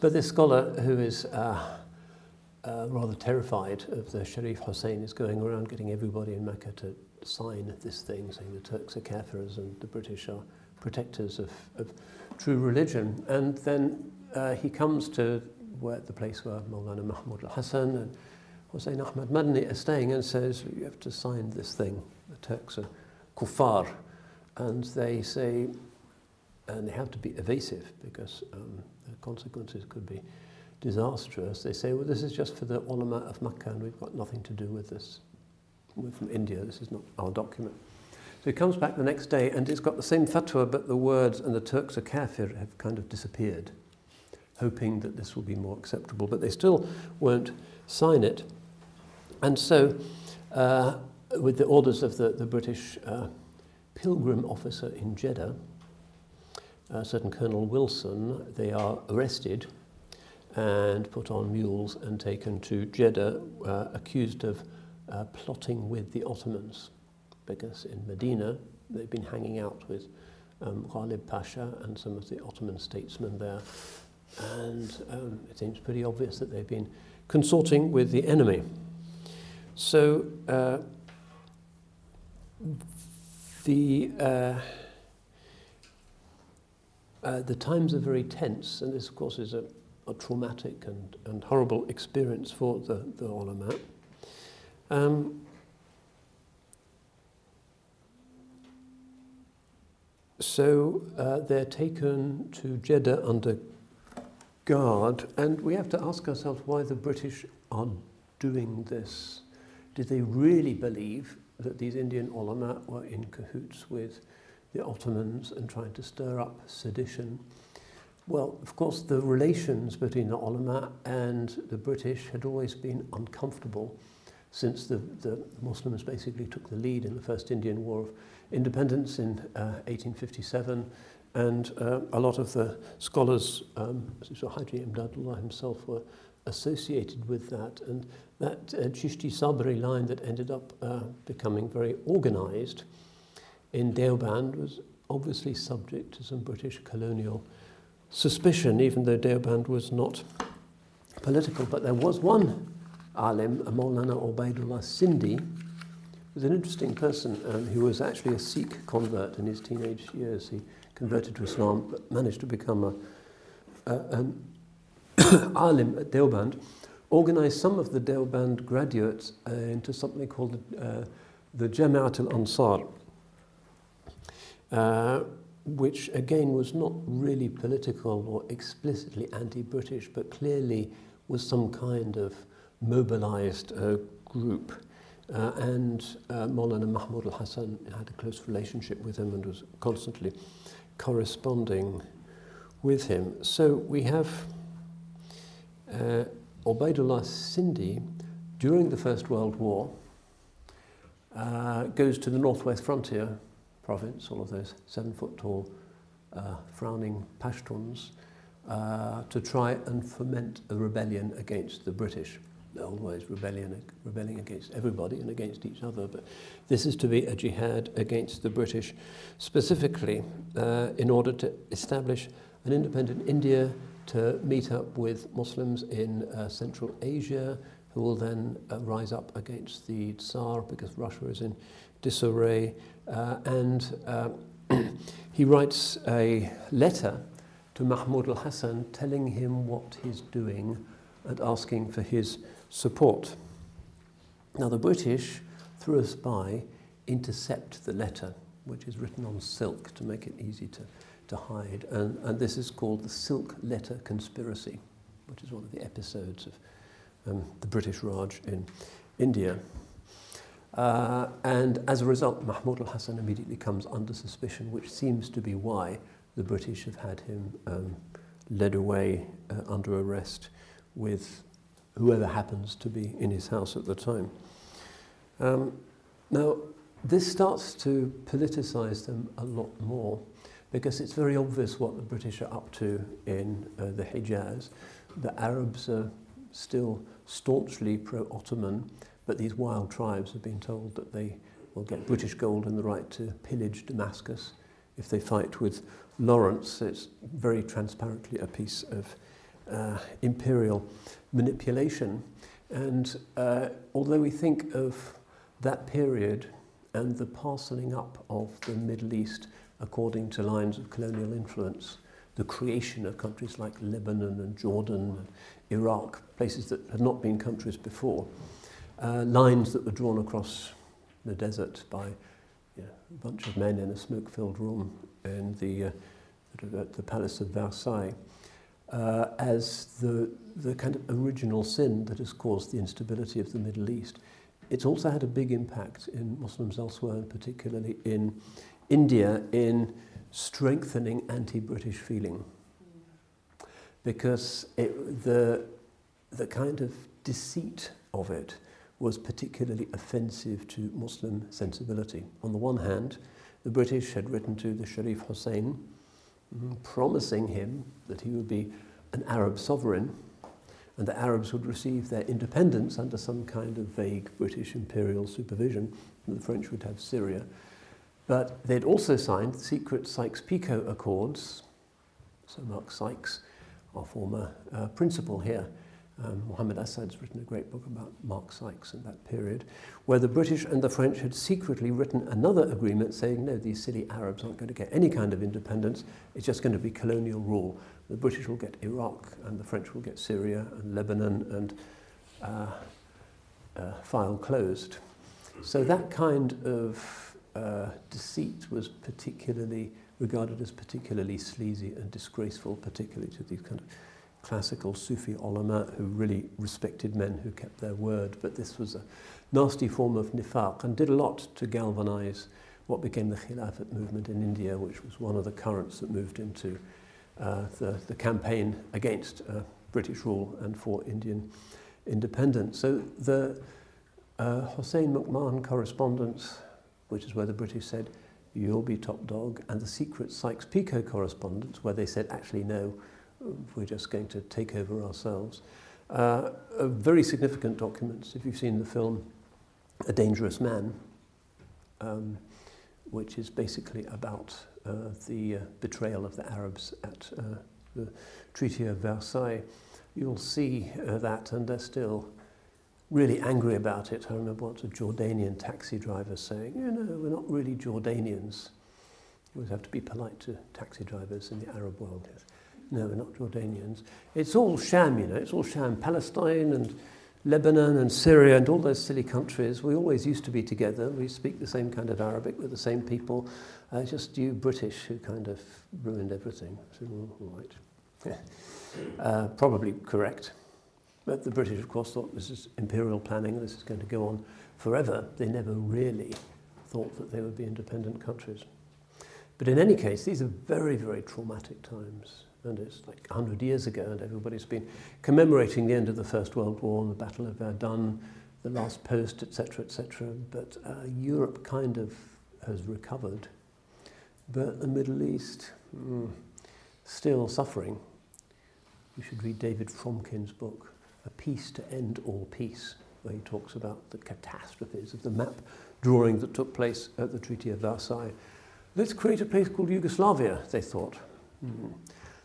But this scholar who is uh, uh, rather terrified of the Sharif Hussein, is going around getting everybody in Mecca to sign this thing, saying the Turks are kafirs and the British are protectors of, of true religion. And then uh, he comes to where, the place where Maulana Mahmud al-Hassan and Hussein Ahmad Madani are staying and says, you have to sign this thing. The Turks are kuffar. And they say, and they have to be evasive because um, the consequences could be disastrous. They say, well, this is just for the ulama of Makkah and we've got nothing to do with this. We're from India, this is not our document. So he comes back the next day and it's got the same fatwa, but the words and the Turks are kafir have kind of disappeared, hoping that this will be more acceptable. But they still won't sign it. And so, uh, with the orders of the, the British uh, pilgrim officer in Jeddah, a certain Colonel Wilson, they are arrested and put on mules and taken to Jeddah, uh, accused of uh, plotting with the Ottomans. Because in Medina, they've been hanging out with um, Ghalib Pasha and some of the Ottoman statesmen there. And um, it seems pretty obvious that they've been consorting with the enemy. So uh, the uh, uh, the times are very tense, and this, of course, is a, a traumatic and, and horrible experience for the, the ulama. Um, so uh, they're taken to Jeddah under guard, and we have to ask ourselves why the British are doing this. Did they really believe that these Indian ulama were in cahoots with the Ottomans and trying to stir up sedition? Well, of course, the relations between the ulama and the British had always been uncomfortable since the, the Muslims basically took the lead in the First Indian War of Independence in uh, 1857. And uh, a lot of the scholars, um, Haji Imdadullah himself, were associated with that. And that uh, Chishti Sabri line that ended up uh, becoming very organized in Deoband was obviously subject to some British colonial suspicion, even though Deoband was not political. But there was one alim, Maulana Ubaidullah Sindhi, was an interesting person um, who was actually a Sikh convert in his teenage years. He converted to Islam but managed to become a, a, an [coughs] alim at Deoband, organized some of the Deoband graduates uh, into something called uh, the Jamiat al-Ansar, uh, which again was not really political or explicitly anti-British, but clearly was some kind of mobilized uh, group. Uh, and uh, Maulana Mahmud al-Hassan had a close relationship with him and was constantly corresponding with him. So we have uh, Ubaidullah Sindhi, during the First World War, uh, goes to the northwest frontier province, all of those seven foot tall uh, frowning Pashtuns, uh, to try and foment a rebellion against the British. Always rebellion, rebelling against everybody and against each other, but this is to be a jihad against the British specifically uh, in order to establish an independent India to meet up with Muslims in uh, Central Asia who will then uh, rise up against the Tsar because Russia is in disarray. Uh, and uh, [clears throat] he writes a letter to Mahmud al Hassan telling him what he's doing and asking for his support. Now, the British, through a spy, intercept the letter, which is written on silk to make it easy to, to hide. And, and this is called the Silk Letter Conspiracy, which is one of the episodes of um, the British Raj in India. Uh, and as a result, Mahmoud al Hassan immediately comes under suspicion, which seems to be why the British have had him um, led away uh, under arrest with whoever happens to be in his house at the time. Um, now, this starts to politicize them a lot more because it's very obvious what the British are up to in uh, the Hejaz. The Arabs are still staunchly pro Ottoman, but these wild tribes have been told that they will get British gold and the right to pillage Damascus if they fight with Lawrence. It's very transparently a piece of uh, imperial manipulation. And uh, although we think of that period and the parceling up of the Middle East according to lines of colonial influence, the creation of countries like Lebanon and Jordan and Iraq, places that had not been countries before, uh, lines that were drawn across the desert by you know, a bunch of men in a smoke-filled room in the, uh, at the Palace of Versailles uh, as the, the kind of original sin that has caused the instability of the Middle East. It's also had a big impact in Muslims elsewhere, and particularly in India, in strengthening anti-British feeling. Because it, the, the kind of deceit of it was particularly offensive to Muslim sensibility. On the one hand, the British had written to the Sharif Hussein, promising him that he would be an Arab sovereign and the Arabs would receive their independence under some kind of vague British imperial supervision, and the French would have Syria. But they'd also signed secret Sykes-Picot Accords. So Mark Sykes, our former uh, principal here, um, Mohammed Assad's written a great book about Mark Sykes in that period, where the British and the French had secretly written another agreement saying, no, these silly Arabs aren't going to get any kind of independence, it's just going to be colonial rule. The British will get Iraq, and the French will get Syria and Lebanon, and uh, uh, file closed. So that kind of uh, deceit was particularly regarded as particularly sleazy and disgraceful, particularly to these kind of classical Sufi ulama who really respected men who kept their word. But this was a nasty form of nifaq and did a lot to galvanize what became the Khilafat movement in India, which was one of the currents that moved into uh, the, the campaign against uh, British rule and for Indian independence. So the uh, Hussein McMahon correspondence, which is where the British said, you'll be top dog, and the secret Sykes-Picot correspondence, where they said, actually, no, we're just going to take over ourselves. Uh, very significant documents, if you've seen the film A Dangerous Man, um, which is basically about uh, the uh, betrayal of the Arabs at uh, the Treaty of Versailles. You'll see uh, that, and they're still really angry about it. I remember once a Jordanian taxi driver saying, you know, we're not really Jordanians. You always have to be polite to taxi drivers in the Arab world. Yes. No, we're not Jordanians. It's all sham, you know, it's all sham. Palestine and Lebanon and Syria and all those silly countries, we always used to be together. We speak the same kind of Arabic with the same people. Uh, just you British who kind of ruined everything. So, all right. Yeah. [laughs] Uh, probably correct. But the British, of course, thought this is imperial planning, this is going to go on forever. They never really thought that they would be independent countries. But in any case, these are very, very traumatic times. And it's like 100 years ago, and everybody's been commemorating the end of the First World War and the Battle of Verdun, the last post, etc., etc. But uh, Europe kind of has recovered. But the Middle East, mm, still suffering. You should read David Fromkin's book, A Peace to End All Peace, where he talks about the catastrophes of the map drawing that took place at the Treaty of Versailles. Let's create a place called Yugoslavia, they thought. Mm.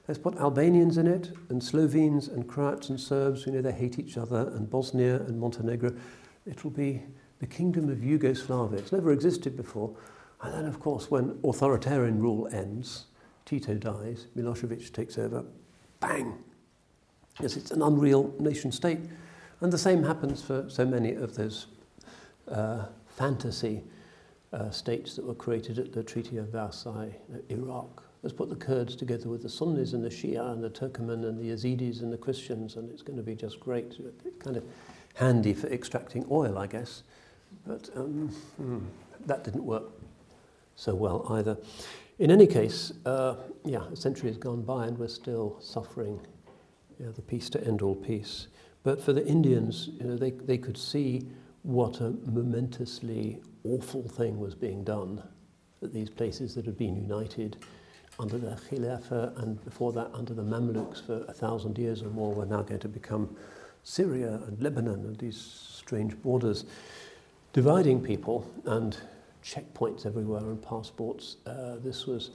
Let's put Albanians in it, and Slovenes, and Croats, and Serbs. You know, they hate each other, and Bosnia, and Montenegro. It'll be the kingdom of Yugoslavia. It's never existed before. And then, of course, when authoritarian rule ends, Tito dies, Milosevic takes over, bang, Yes, it's an unreal nation state. And the same happens for so many of those uh, fantasy uh, states that were created at the Treaty of Versailles, Iraq. Let's put the Kurds together with the Sunnis and the Shia and the Turkmen and the Yazidis and the Christians, and it's going to be just great. Kind of handy for extracting oil, I guess. But um, hmm, that didn't work so well either. In any case, uh, yeah, a century has gone by and we're still suffering you know, the peace to end all peace. But for the Indians, you know, they, they could see what a momentously awful thing was being done, at these places that had been united under the Khilafah and before that under the Mamluks for a thousand years or more were now going to become Syria and Lebanon and these strange borders, dividing people and checkpoints everywhere and passports. Uh, this was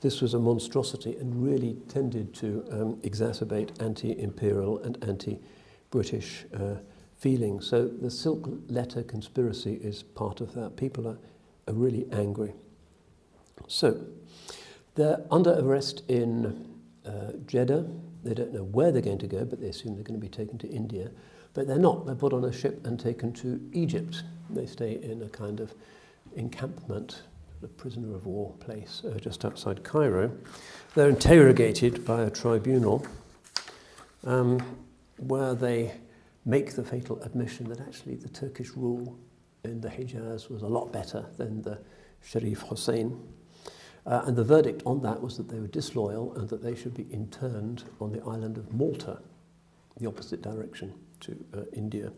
this was a monstrosity and really tended to um, exacerbate anti-imperial and anti-British uh, feelings. So the Silk Letter conspiracy is part of that. People are, are really angry. So they're under arrest in uh, Jeddah. They don't know where they're going to go, but they assume they're going to be taken to India. But they're not. They're put on a ship and taken to Egypt. They stay in a kind of encampment a prisoner of war place uh, just outside Cairo. They're interrogated by a tribunal um, where they make the fatal admission that actually the Turkish rule in the Hijaz was a lot better than the Sharif Hussein. Uh, and the verdict on that was that they were disloyal and that they should be interned on the island of Malta, the opposite direction to uh, India.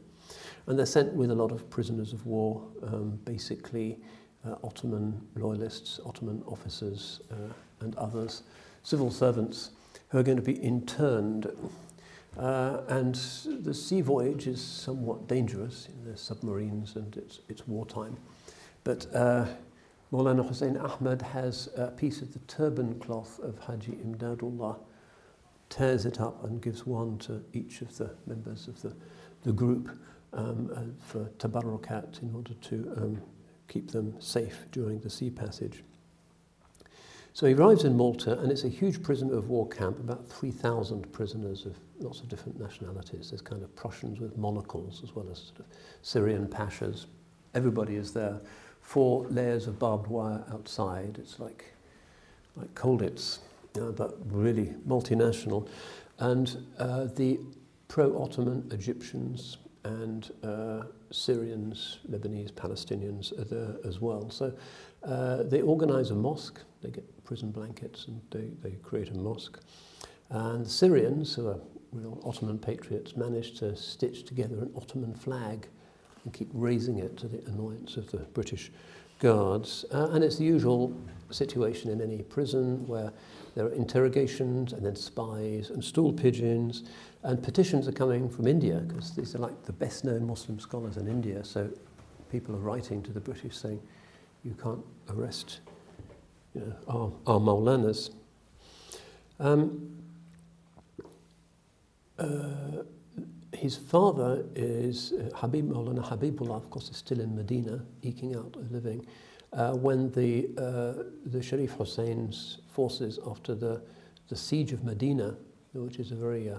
And they're sent with a lot of prisoners of war, um, basically uh, Ottoman loyalists, Ottoman officers, uh, and others, civil servants who are going to be interned. Uh, and the sea voyage is somewhat dangerous. Know, there's submarines and it's, it's wartime. But uh, Maulana Hussein Ahmad has a piece of the turban cloth of Haji Imdadullah, tears it up and gives one to each of the members of the, the group um, uh, for tabarrukat in order to um, keep them safe during the sea passage. So he arrives in Malta, and it's a huge prisoner of war camp, about 3,000 prisoners of lots of different nationalities. There's kind of Prussians with monocles, as well as sort of Syrian pashas. Everybody is there. Four layers of barbed wire outside. It's like like Colditz, uh, but really multinational. And uh, the pro Ottoman Egyptians and uh, Syrians, Lebanese, Palestinians are there as well. So uh, they organize a mosque, they get prison blankets and they, they create a mosque. And the Syrians, who are real Ottoman patriots, managed to stitch together an Ottoman flag and keep raising it to the annoyance of the British guards. Uh, and it's the usual situation in any prison where there are interrogations and then spies and stool pigeons. And petitions are coming from India because these are like the best known Muslim scholars in India. So people are writing to the British saying, you can't arrest you know, our, our Maulanas. Um, uh, his father is uh, Habib Maulana Habibullah, of course, is still in Medina, eking out a living. Uh, when the, uh, the Sharif Hussein's forces, after the, the siege of Medina, which is a very uh,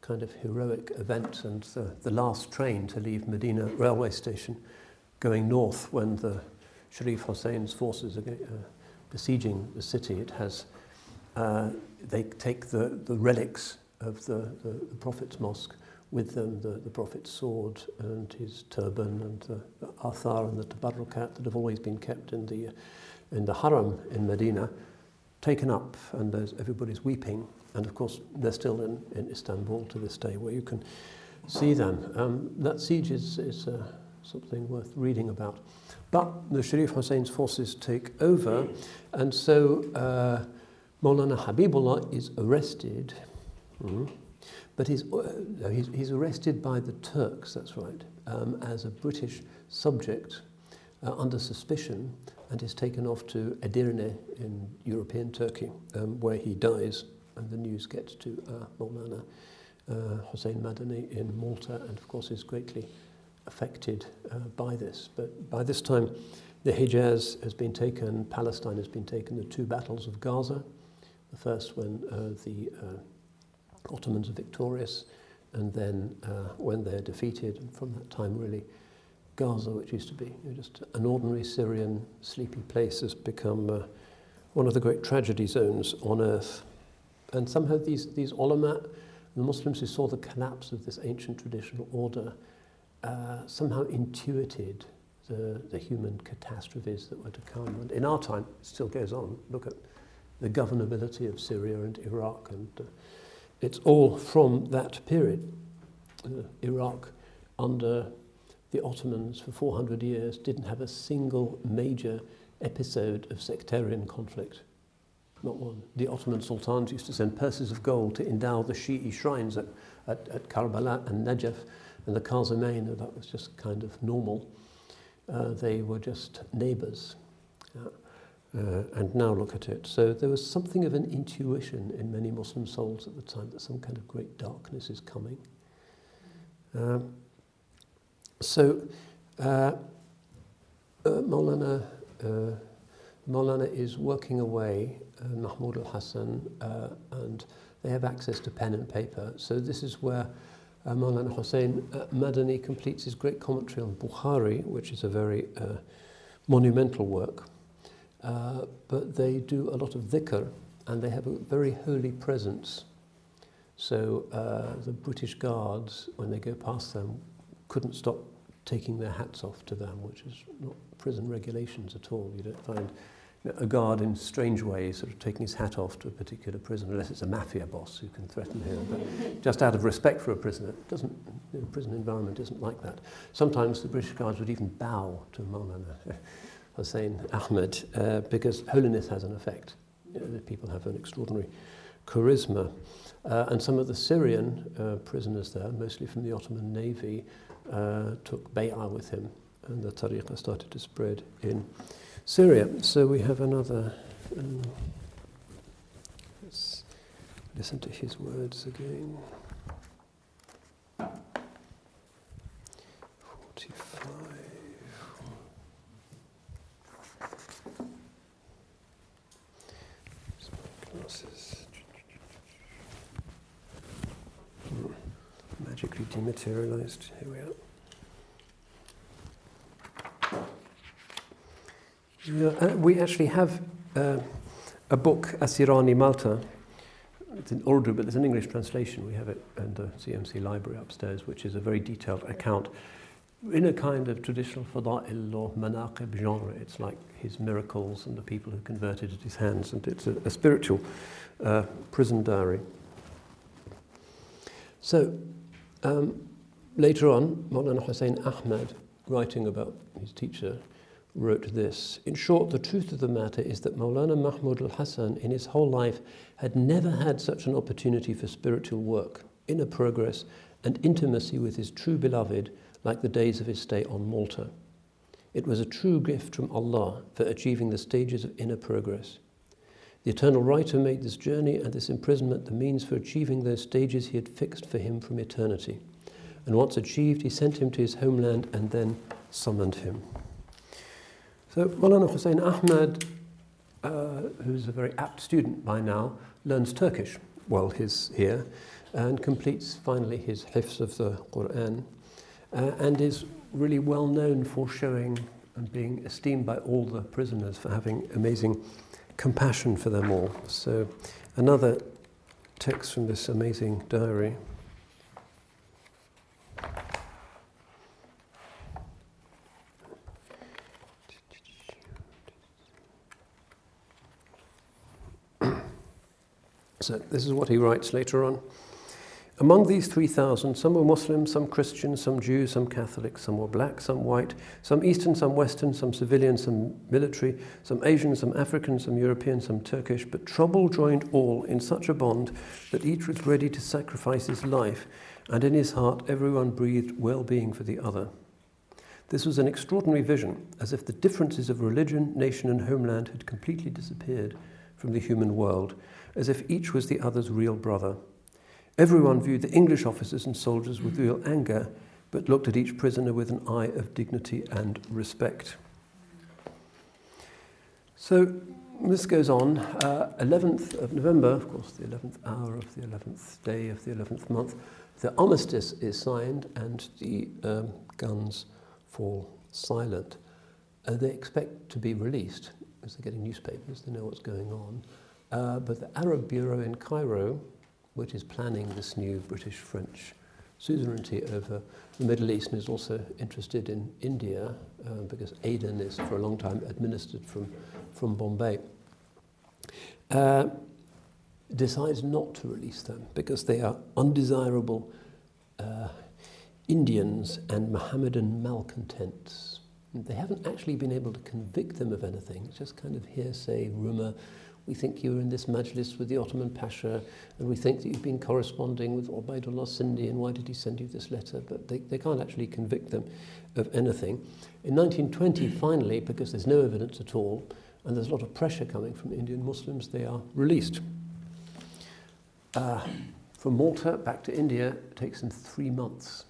kind of heroic event, and the, the last train to leave Medina railway station going north when the Sharif Hussein's forces are uh, besieging the city, it has, uh, they take the, the relics of the, the, the Prophet's mosque with them, the, the Prophet's sword and his turban and the, the athar and the tabarrukat that have always been kept in the, in the haram in Medina, taken up and there's, everybody's weeping. And of course, they're still in, in Istanbul to this day where you can see them. Um, that siege is, is uh, something worth reading about. But the Sharif Hussein's forces take over, and so uh, Maulana Habibullah is arrested. Mm-hmm. But he's, uh, he's, he's arrested by the Turks, that's right, um, as a British subject uh, under suspicion and is taken off to Edirne in European Turkey, um, where he dies. And the news gets to uh, Maulana uh, Hussein Madani in Malta, and of course is greatly affected uh, by this. But by this time, the Hijaz has been taken, Palestine has been taken, the two battles of Gaza, the first when uh, the uh, Ottomans are victorious, and then uh, when they're defeated, and from that time really, Gaza, which used to be you know, just an ordinary Syrian sleepy place, has become uh, one of the great tragedy zones on earth. And somehow these, these ulama, the Muslims who saw the collapse of this ancient traditional order, uh, somehow intuited the, the human catastrophes that were to come. And in our time, it still goes on. Look at the governability of Syria and Iraq, and uh, it's all from that period. Uh, Iraq, under the Ottomans for 400 years, didn't have a single major episode of sectarian conflict. Not one. The Ottoman sultans used to send purses of gold to endow the Shi'i shrines at, at, at Karbala and Najaf and the Kazimain, that was just kind of normal. Uh, they were just neighbours. Uh, uh, and now look at it. So there was something of an intuition in many Muslim souls at the time that some kind of great darkness is coming. Um, so uh, uh, Maulana, uh, Maulana is working away, uh, Mahmoud al-Hassan, uh, and they have access to pen and paper. So this is where uh, Maulana Hussein uh, Madani completes his great commentary on Bukhari, which is a very uh, monumental work. Uh, but they do a lot of dhikr and they have a very holy presence. So uh, the British guards, when they go past them, couldn't stop taking their hats off to them, which is not prison regulations at all. You don't find a guard in strange ways sort of taking his hat off to a particular prisoner, unless it's a mafia boss who can threaten him. But just out of respect for a prisoner, it doesn't, the prison environment isn't like that. Sometimes the British guards would even bow to Maulana [laughs] Hussein Ahmed uh, because holiness has an effect. You know, people have an extraordinary charisma. Uh, and some of the Syrian uh, prisoners there, mostly from the Ottoman Navy, uh, took bay'ah with him, and the tariqah started to spread in Syria. So we have another. Um, let's listen to his words again. Dematerialized. Here we are. Uh, we actually have uh, a book, Asirani Malta. It's in Urdu, but there's an English translation. We have it in the CMC library upstairs, which is a very detailed account in a kind of traditional fada'il or manaqib genre. It's like his miracles and the people who converted at his hands, and it's a, a spiritual uh, prison diary. So, um, later on, Maulana Hussein Ahmad, writing about his teacher, wrote this In short, the truth of the matter is that Maulana Mahmud al Hassan, in his whole life, had never had such an opportunity for spiritual work, inner progress, and intimacy with his true beloved like the days of his stay on Malta. It was a true gift from Allah for achieving the stages of inner progress. The eternal writer made this journey and this imprisonment the means for achieving those stages he had fixed for him from eternity. And once achieved, he sent him to his homeland and then summoned him. So Maulana Hussein Ahmad, uh, who's a very apt student by now, learns Turkish while he's here and completes finally his hifz of the Quran uh, and is really well known for showing and being esteemed by all the prisoners for having amazing compassion for them all. So, another text from this amazing diary. so, this is what he writes later on. Among these 3,000, some were Muslims, some Christians, some Jews, some Catholics, some were black, some white, some Eastern, some Western, some civilian, some military, some Asian, some African, some European, some Turkish, but trouble joined all in such a bond that each was ready to sacrifice his life, and in his heart everyone breathed well being for the other. This was an extraordinary vision, as if the differences of religion, nation, and homeland had completely disappeared from the human world, as if each was the other's real brother. Everyone viewed the English officers and soldiers with real anger, but looked at each prisoner with an eye of dignity and respect. So this goes on. Uh, 11th of November, of course, the 11th hour of the 11th day of the 11th month, the armistice is signed and the um, guns fall silent. Uh, they expect to be released as they're getting newspapers, they know what's going on. Uh, but the Arab Bureau in Cairo which is planning this new British-French suzerainty over the Middle East and is also interested in India uh, because Aden is for a long time administered from, from Bombay, uh, decides not to release them because they are undesirable uh, Indians and Mohammedan malcontents. They haven't actually been able to convict them of anything, it's just kind of hearsay, rumour, we think you were in this majlis with the Ottoman Pasha, and we think that you've been corresponding with Ubaidullah Sindhi, and why did he send you this letter? But they, they can't actually convict them of anything. In 1920, finally, because there's no evidence at all, and there's a lot of pressure coming from Indian Muslims, they are released. Uh, from Malta back to India takes them three months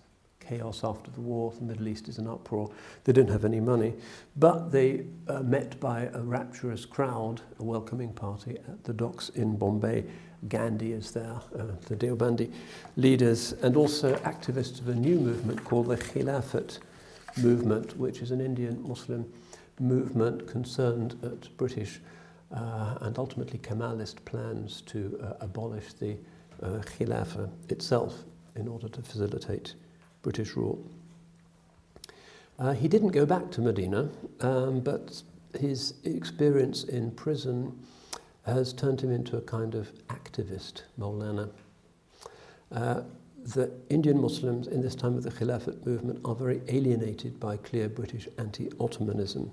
chaos after the war, the Middle East is in uproar. They didn't have any money. But they are met by a rapturous crowd, a welcoming party at the docks in Bombay. Gandhi is there, uh, the Deobandi leaders, and also activists of a new movement called the Khilafat movement, which is an Indian Muslim movement concerned at British uh, and ultimately Kemalist plans to uh, abolish the uh, Khilafah itself in order to facilitate British rule. Uh, he didn't go back to Medina, um, but his experience in prison has turned him into a kind of activist, Maulana. Uh, the Indian Muslims in this time of the Khilafat movement are very alienated by clear British anti Ottomanism.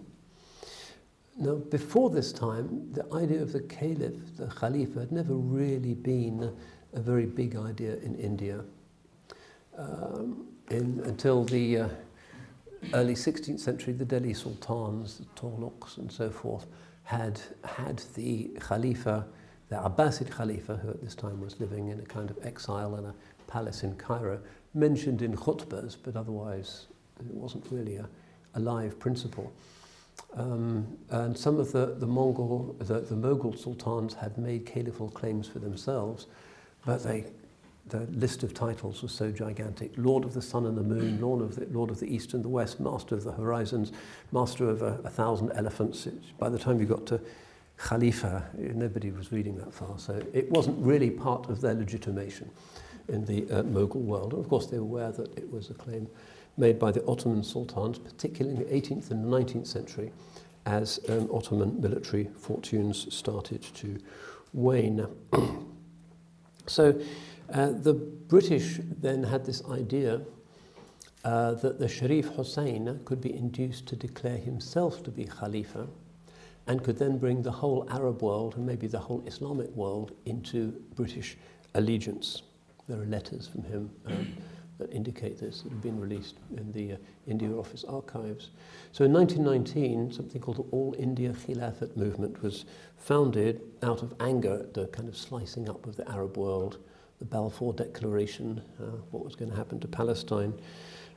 Now, before this time, the idea of the caliph, the Khalifa, had never really been a very big idea in India. Um, in, until the uh, early 16th century, the Delhi sultans, the Tughlaqs and so forth, had had the Khalifa, the Abbasid Khalifa, who at this time was living in a kind of exile in a palace in Cairo, mentioned in khutbahs, but otherwise it wasn't really a, a live principle. Um, and some of the, the Mongol, the, the Mughal sultans had made caliphal claims for themselves, but they the list of titles was so gigantic Lord of the Sun and the Moon, [clears throat] Lord of the, Lord of the East and the West, Master of the Horizons, Master of a, a Thousand Elephants. It, by the time you got to Khalifa, nobody was reading that far, so it wasn't really part of their legitimation in the uh, Mughal world. And of course, they were aware that it was a claim made by the Ottoman sultans, particularly in the 18th and 19th century, as um, Ottoman military fortunes started to wane. [clears throat] so, uh, the British then had this idea uh, that the Sharif Hussein could be induced to declare himself to be Khalifa and could then bring the whole Arab world and maybe the whole Islamic world into British allegiance. There are letters from him um, that indicate this that have been released in the uh, India Office archives. So in 1919, something called the All India Khilafat movement was founded out of anger at the kind of slicing up of the Arab world, the Balfour Declaration, uh, what was going to happen to Palestine.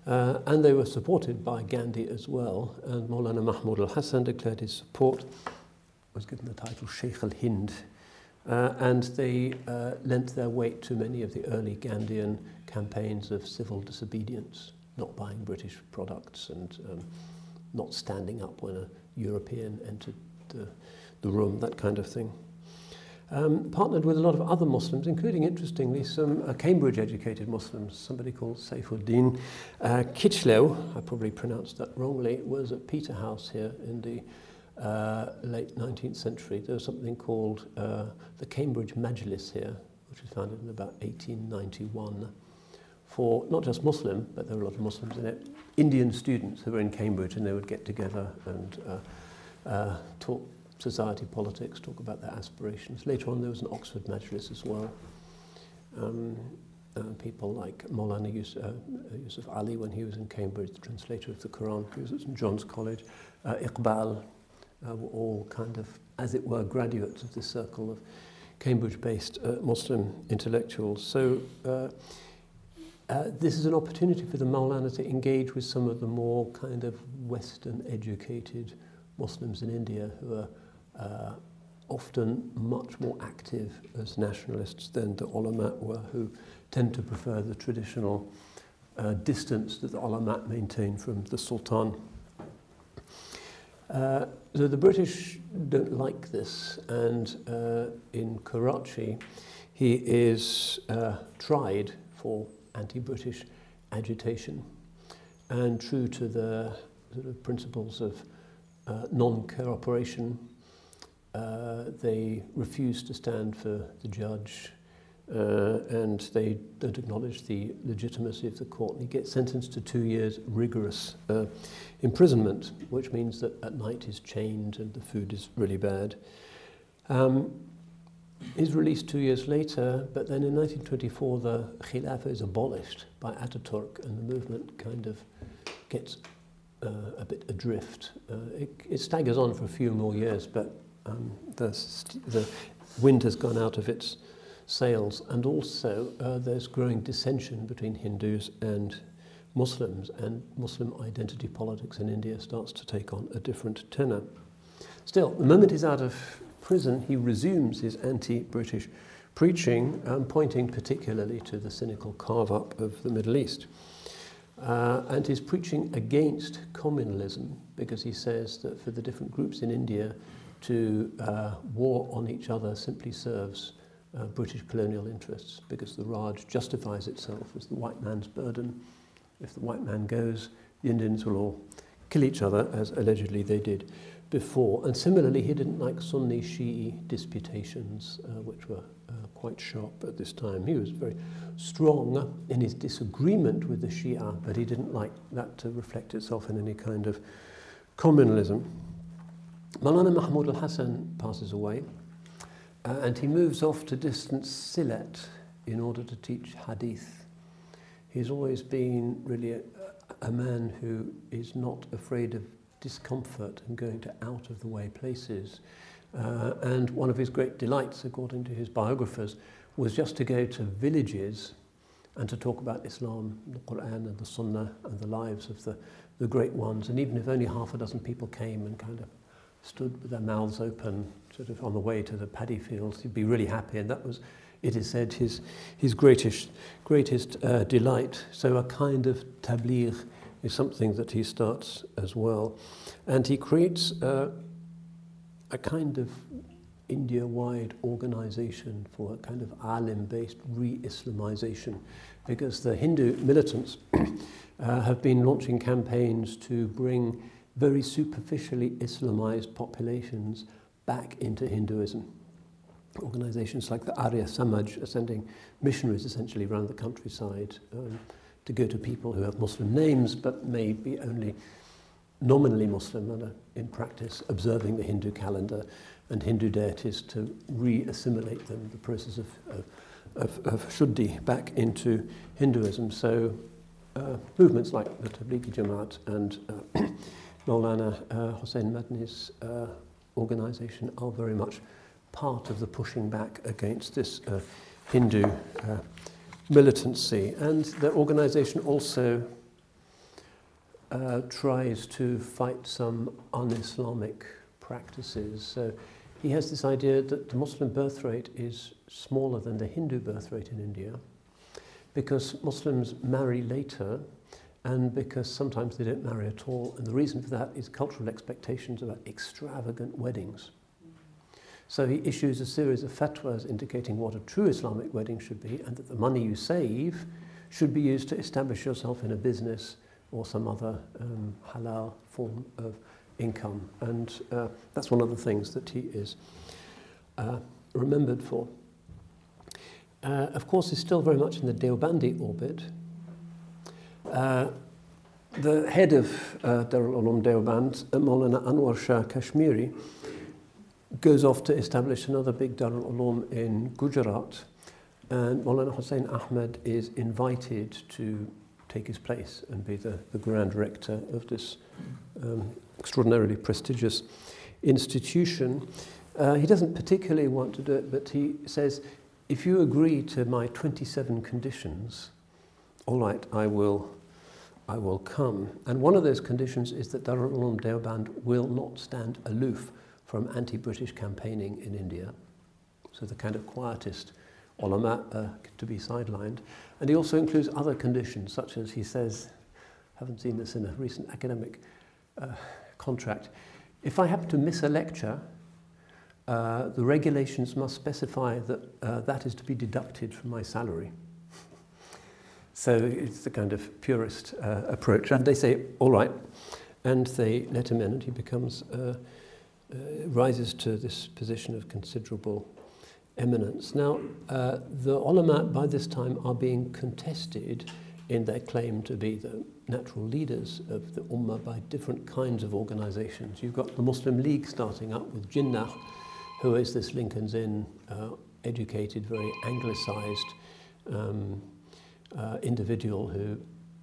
Uh, and they were supported by Gandhi as well. And Maulana Mahmud al Hassan declared his support, was given the title Sheikh al Hind. Uh, and they uh, lent their weight to many of the early Gandhian campaigns of civil disobedience, not buying British products and um, not standing up when a European entered the, the room, that kind of thing. um, partnered with a lot of other Muslims, including, interestingly, some uh, Cambridge-educated Muslims. Somebody called Saifuddin uh, Kichlew, I probably pronounced that wrongly, was at Peterhouse here in the uh, late 19th century. There was something called uh, the Cambridge Majlis here, which was founded in about 1891 for not just Muslim, but there were a lot of Muslims in it, Indian students who were in Cambridge and they would get together and uh, uh, talk society politics, talk about their aspirations. Later on, there was an Oxford Majlis as well. Um, uh, people like Maulana Yusuf, uh, Yusuf Ali, when he was in Cambridge, the translator of the Quran, he was at St John's College. Uh, Iqbal uh, were all kind of, as it were, graduates of this circle of Cambridge-based uh, Muslim intellectuals. So uh, uh, this is an opportunity for the Maulana to engage with some of the more kind of Western educated Muslims in India who are uh, often much more active as nationalists than the ulama were, who tend to prefer the traditional uh, distance that the ulama maintain from the sultan. Uh, so the British don't like this, and uh, in Karachi, he is uh, tried for anti-British agitation, and true to the sort of principles of uh, non-cooperation uh, they refuse to stand for the judge uh, and they don't acknowledge the legitimacy of the court. And he gets sentenced to two years rigorous uh, imprisonment, which means that at night he's chained and the food is really bad. Um, he's released two years later, but then in 1924 the Khilafah is abolished by Ataturk and the movement kind of gets uh, a bit adrift. Uh, it, it staggers on for a few more years, but um, the, the wind has gone out of its sails, and also uh, there's growing dissension between Hindus and Muslims, and Muslim identity politics in India starts to take on a different tenor. Still, the moment he's out of prison, he resumes his anti British preaching, um, pointing particularly to the cynical carve up of the Middle East. Uh, and he's preaching against communalism because he says that for the different groups in India, to uh, war on each other simply serves uh, British colonial interests because the Raj justifies itself as the white man's burden. If the white man goes, the Indians will all kill each other, as allegedly they did before. And similarly, he didn't like Sunni Shi'i disputations, uh, which were uh, quite sharp at this time. He was very strong in his disagreement with the Shia, but he didn't like that to reflect itself in any kind of communalism. Maulana Mahmud al-Hassan passes away uh, and he moves off to distant Sylhet in order to teach hadith. He's always been really a, a man who is not afraid of discomfort and going to out of the way places. Uh, and one of his great delights, according to his biographers, was just to go to villages and to talk about Islam, the Quran and the Sunnah and the lives of the, the great ones. And even if only half a dozen people came and kind of stood with their mouths open, sort of on the way to the paddy fields. He'd be really happy, and that was, it is said, his, his greatest, greatest uh, delight. So a kind of tabligh is something that he starts as well. And he creates uh, a kind of India-wide organization for a kind of alim-based re-Islamization because the Hindu militants [coughs] uh, have been launching campaigns to bring very superficially Islamized populations back into Hinduism. Organizations like the Arya Samaj are sending missionaries essentially around the countryside um, to go to people who have Muslim names but may be only nominally Muslim and are in practice observing the Hindu calendar and Hindu deities to re-assimilate them, the process of, of, of, of Shuddhi back into Hinduism. So uh, movements like the Tablighi Jamaat and uh, Maulana uh, Hussein Madani's uh, organization are very much part of the pushing back against this uh, Hindu uh, militancy. And their organization also uh, tries to fight some un Islamic practices. So he has this idea that the Muslim birth rate is smaller than the Hindu birth rate in India because Muslims marry later and because sometimes they don't marry at all. And the reason for that is cultural expectations about extravagant weddings. So he issues a series of fatwas indicating what a true Islamic wedding should be and that the money you save should be used to establish yourself in a business or some other um, halal form of income. And uh, that's one of the things that he is uh, remembered for. Uh, of course, he's still very much in the Deobandi orbit. Uh, the head of uh, Darul Ulum Deoband, Maulana Anwar Shah Kashmiri, goes off to establish another big Darul Ulum in Gujarat, and Maulana Hussain Ahmed is invited to take his place and be the, the grand rector of this um, extraordinarily prestigious institution. Uh, he doesn't particularly want to do it, but he says, if you agree to my 27 conditions, all right, I will, I will come. And one of those conditions is that Darul Uloom Deoband will not stand aloof from anti-British campaigning in India. So the kind of quietist ulama uh, to be sidelined. And he also includes other conditions, such as he says, haven't seen this in a recent academic uh, contract. If I happen to miss a lecture, uh, the regulations must specify that uh, that is to be deducted from my salary. So it's the kind of purist uh, approach. And they say, all right. And they let him in, and he becomes, uh, uh, rises to this position of considerable eminence. Now, uh, the ulama by this time are being contested in their claim to be the natural leaders of the Ummah by different kinds of organizations. You've got the Muslim League starting up with Jinnah, who is this Lincoln's Inn, uh, educated, very anglicized um, uh, individual who,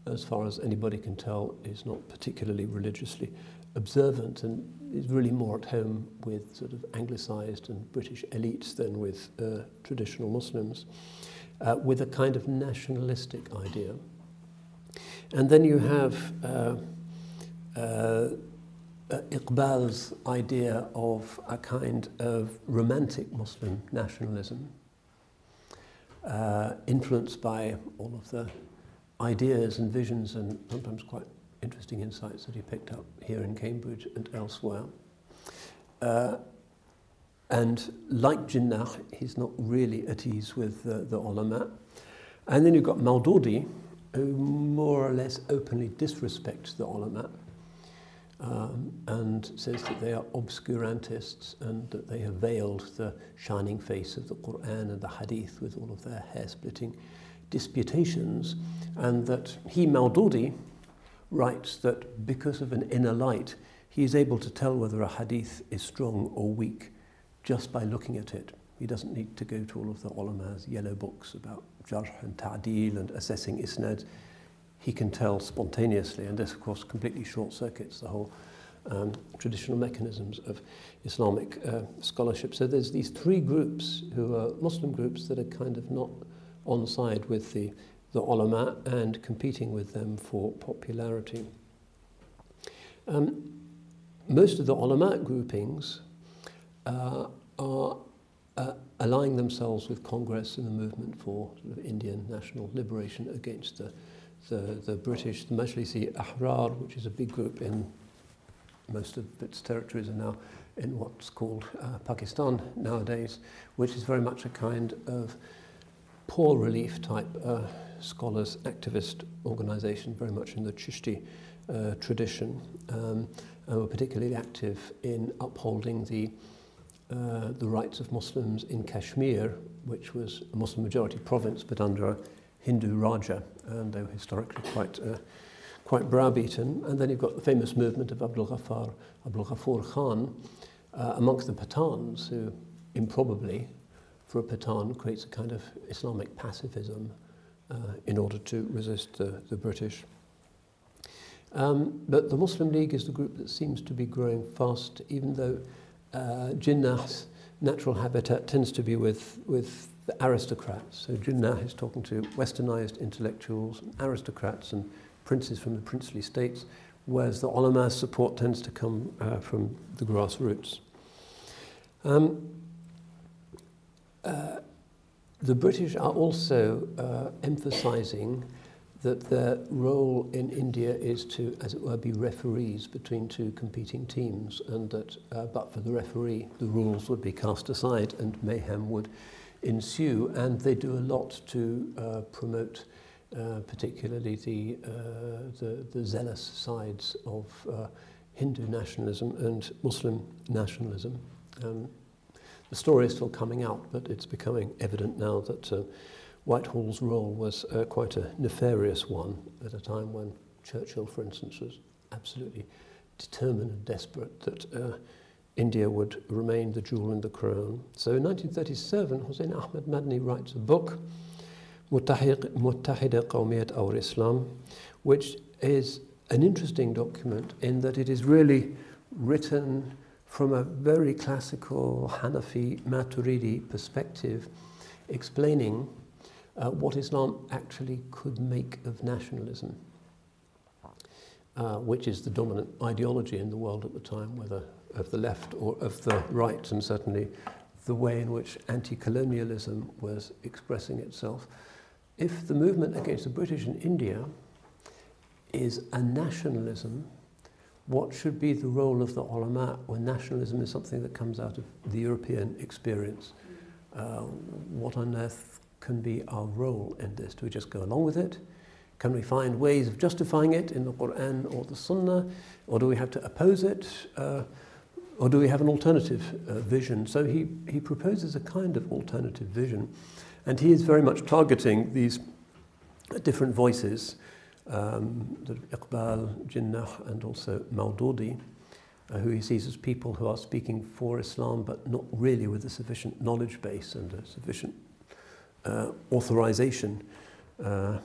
as far as anybody can tell, is not particularly religiously observant and is really more at home with sort of anglicized and British elites than with uh, traditional Muslims, uh, with a kind of nationalistic idea. And then you have uh, uh, Iqbal's idea of a kind of romantic Muslim nationalism, uh, influenced by all of the ideas and visions and sometimes quite interesting insights that he picked up here in Cambridge and elsewhere. Uh, and like Jinnah, he's not really at ease with uh, the ulama. And then you've got Maududi, who more or less openly disrespects the ulama um, and says that they are obscurantists and that they have veiled the shining face of the Quran and the Hadith with all of their hair-splitting disputations, and that he, Maududi, writes that because of an inner light, he is able to tell whether a hadith is strong or weak just by looking at it. He doesn't need to go to all of the ulama's yellow books about jarh and ta'dil and assessing isnad. He can tell spontaneously, and this, of course, completely short circuits the whole um, traditional mechanisms of Islamic uh, scholarship. So there's these three groups who are Muslim groups that are kind of not on side with the the ulama and competing with them for popularity. Um, most of the ulama groupings uh, are uh, allying themselves with Congress and the movement for sort of Indian national liberation against the, the, the British. The Majlisi Ahrar, which is a big group in most of its territories, are now in what's called uh, Pakistan nowadays, which is very much a kind of poor relief type uh, scholars activist organization, very much in the Chishti uh, tradition, um, and were particularly active in upholding the, uh, the rights of Muslims in Kashmir, which was a Muslim majority province but under a Hindu Raja, and they were historically quite, uh, quite browbeaten. And then you've got the famous movement of Abdul Ghaffar, Abdul Ghaffur Khan uh, amongst the Pathans, who improbably, for a Pathan, creates a kind of Islamic pacifism uh, in order to resist the, the British. Um, but the Muslim League is the group that seems to be growing fast, even though uh, Jinnah's natural habitat tends to be with, with the aristocrats. So Jinnah is talking to westernized intellectuals, and aristocrats, and princes from the princely states, whereas the ulama's support tends to come uh, from the grassroots. Um, uh, the British are also uh, emphasizing that their role in India is to, as it were, be referees between two competing teams, and that uh, but for the referee, the rules would be cast aside and mayhem would ensue. And they do a lot to uh, promote, uh, particularly the, uh, the, the zealous sides of uh, Hindu nationalism and Muslim nationalism. Um, the story is still coming out, but it's becoming evident now that. Uh, Whitehall's role was uh, quite a nefarious one at a time when Churchill, for instance, was absolutely determined and desperate that uh, India would remain the jewel in the crown. So in 1937, Hussein Ahmed Madani writes a book, Muttahida Qawmiyat Awr Islam, which is an interesting document in that it is really written from a very classical Hanafi Maturidi perspective, explaining uh, what Islam actually could make of nationalism, uh, which is the dominant ideology in the world at the time, whether of the left or of the right, and certainly the way in which anti colonialism was expressing itself. If the movement against the British in India is a nationalism, what should be the role of the ulama when nationalism is something that comes out of the European experience? Uh, what on earth can be our role in this? Do we just go along with it? Can we find ways of justifying it in the Quran or the Sunnah? Or do we have to oppose it? Uh, or do we have an alternative uh, vision? So he, he proposes a kind of alternative vision. And he is very much targeting these different voices, um, Iqbal, Jinnah, and also Maududi, uh, who he sees as people who are speaking for Islam but not really with a sufficient knowledge base and a sufficient uh, authorization uh,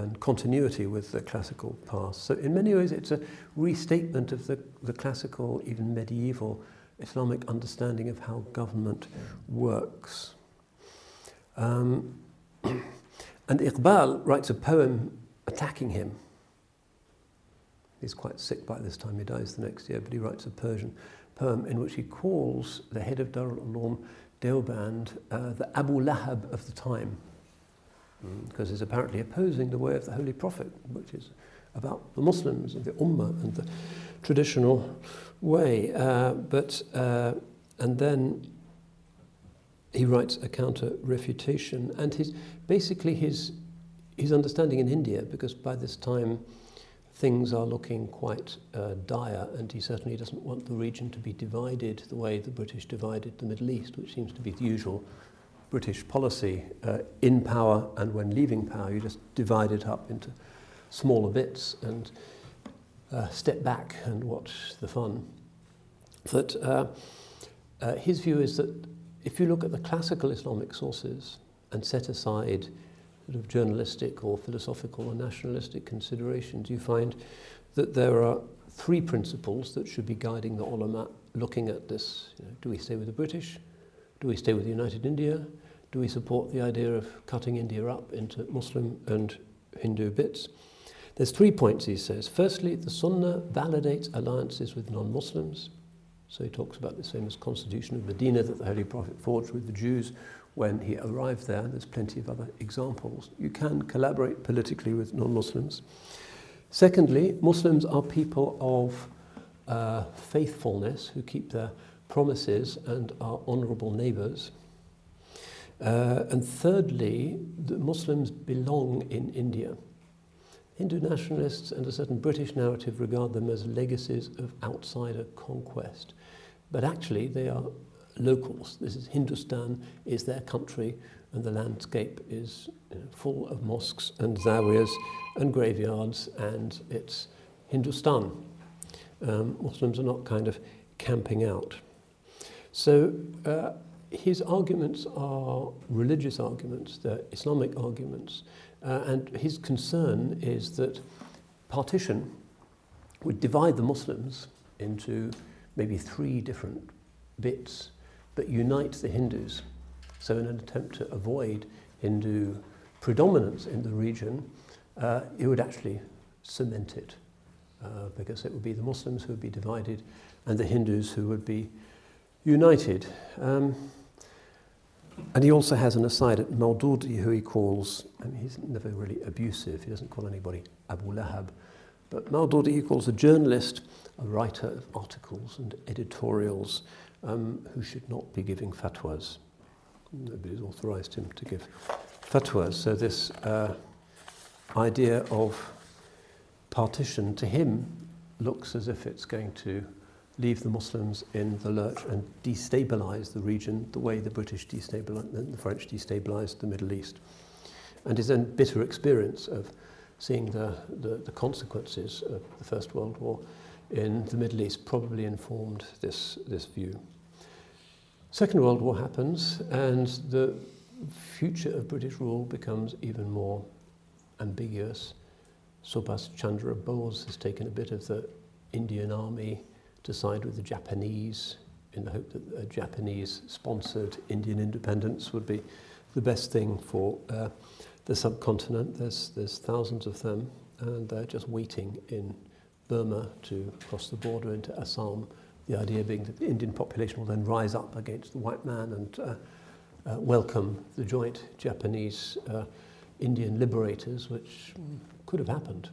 and continuity with the classical past. So, in many ways, it's a restatement of the, the classical, even medieval Islamic understanding of how government works. Um, [clears throat] and Iqbal writes a poem attacking him. He's quite sick by this time, he dies the next year, but he writes a Persian poem in which he calls the head of Darul Uloom Deoband uh, the Abu Lahab of the time, because he's apparently opposing the way of the Holy Prophet, which is about the Muslims and the Ummah and the traditional way. Uh, but uh, and then he writes a counter refutation, and his basically his his understanding in India, because by this time things are looking quite uh, dire, and he certainly doesn't want the region to be divided the way the British divided the Middle East, which seems to be the usual British policy. Uh, in power and when leaving power, you just divide it up into smaller bits and uh, step back and watch the fun. But uh, uh, his view is that if you look at the classical Islamic sources and set aside sort of journalistic or philosophical or nationalistic considerations, you find that there are three principles that should be guiding the ulama looking at this. You know, do we stay with the British? Do we stay with United India? Do we support the idea of cutting India up into Muslim and Hindu bits? There's three points he says. Firstly, the Sunnah validates alliances with non Muslims. So he talks about this famous constitution of Medina that the Holy Prophet forged with the Jews when he arrived there. There's plenty of other examples. You can collaborate politically with non Muslims. Secondly, Muslims are people of uh, faithfulness who keep their promises and are honourable neighbours. Uh, and thirdly, the Muslims belong in India. Hindu nationalists and a certain British narrative regard them as legacies of outsider conquest. But actually, they are locals. This is Hindustan, is their country, and the landscape is you know, full of mosques and zawiyas and graveyards, and it's Hindustan. Um, Muslims are not kind of camping out. So uh, his arguments are religious arguments, they're Islamic arguments, uh, and his concern is that partition would divide the Muslims into maybe three different bits, but unite the Hindus. So, in an attempt to avoid Hindu predominance in the region, uh, it would actually cement it, uh, because it would be the Muslims who would be divided and the Hindus who would be united. Um, and he also has an aside at Maududi, who he calls, and he's never really abusive, he doesn't call anybody Abu Lahab, but Maududi he calls a journalist, a writer of articles and editorials um, who should not be giving fatwas. Nobody's authorized him to give fatwas. So this uh, idea of partition to him looks as if it's going to leave the Muslims in the lurch and destabilize the region the way the British destabilized, the French destabilized the Middle East. And his own bitter experience of seeing the, the, the consequences of the First World War in the Middle East probably informed this, this view. Second World War happens, and the future of British rule becomes even more ambiguous. Subhas Chandra Bose has taken a bit of the Indian army to side with the Japanese in the hope that a Japanese sponsored Indian independence would be the best thing for uh, the subcontinent. There's, there's thousands of them, and they're just waiting in Burma to cross the border into Assam. The idea being that the Indian population will then rise up against the white man and uh, uh, welcome the joint Japanese uh, Indian liberators, which could have happened.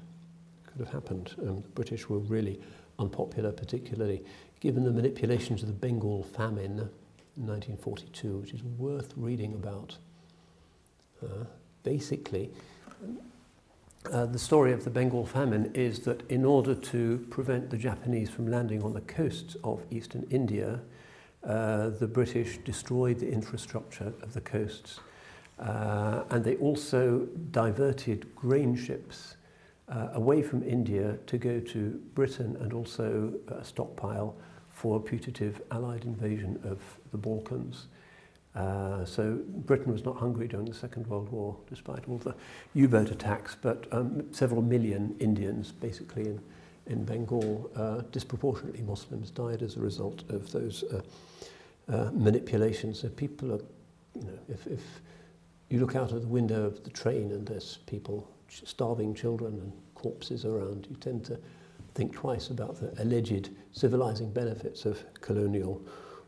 Could have happened. Um, the British were really unpopular, particularly given the manipulations of the Bengal famine in 1942, which is worth reading about. Uh, basically, uh, the story of the Bengal famine is that in order to prevent the Japanese from landing on the coasts of eastern India, uh, the British destroyed the infrastructure of the coasts. Uh, and they also diverted grain ships uh, away from India to go to Britain and also a stockpile for a putative Allied invasion of the Balkans. Uh, so Britain was not hungry during the Second World War, despite all the U-boat attacks, but um, several million Indians, basically in, in Bengal, uh, disproportionately Muslims, died as a result of those uh, uh, manipulations. So people are, you know, if, if you look out of the window of the train and there's people starving children and corpses around, you tend to think twice about the alleged civilizing benefits of colonial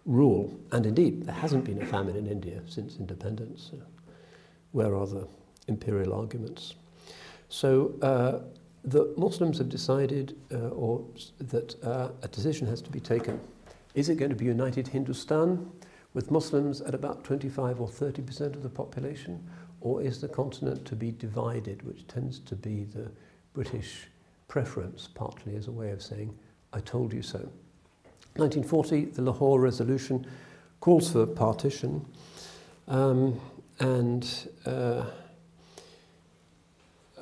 rule. And indeed, there hasn't been a famine in India since independence. where are the imperial arguments? So uh, the Muslims have decided, uh, or that uh, a decision has to be taken. Is it going to be united Hindustan with Muslims at about 25 or 30 percent of the population, or is the continent to be divided, which tends to be the British preference, partly as a way of saying, I told you so. 1940, the Lahore Resolution calls for partition, um, and uh,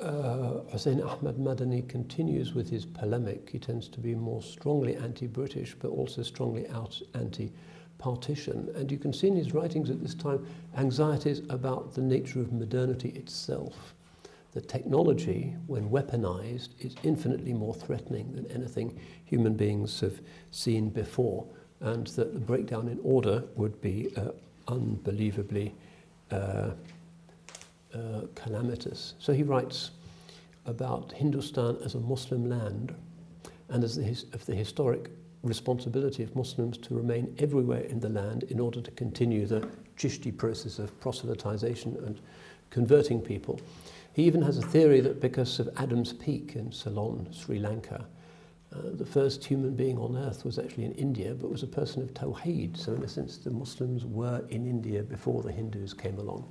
uh, Hussein Ahmad Madani continues with his polemic. He tends to be more strongly anti-British, but also strongly out anti-partition. And you can see in his writings at this time anxieties about the nature of modernity itself. The technology, when weaponized, is infinitely more threatening than anything human beings have seen before, and that the breakdown in order would be uh, unbelievably uh, uh, calamitous. So he writes about Hindustan as a Muslim land and as the his, of the historic responsibility of Muslims to remain everywhere in the land in order to continue the Chishti process of proselytization and converting people. He even has a theory that because of Adam's Peak in Ceylon, Sri Lanka, Uh, the first human being on earth was actually in India, but was a person of Tawheed. So, in a sense, the Muslims were in India before the Hindus came along.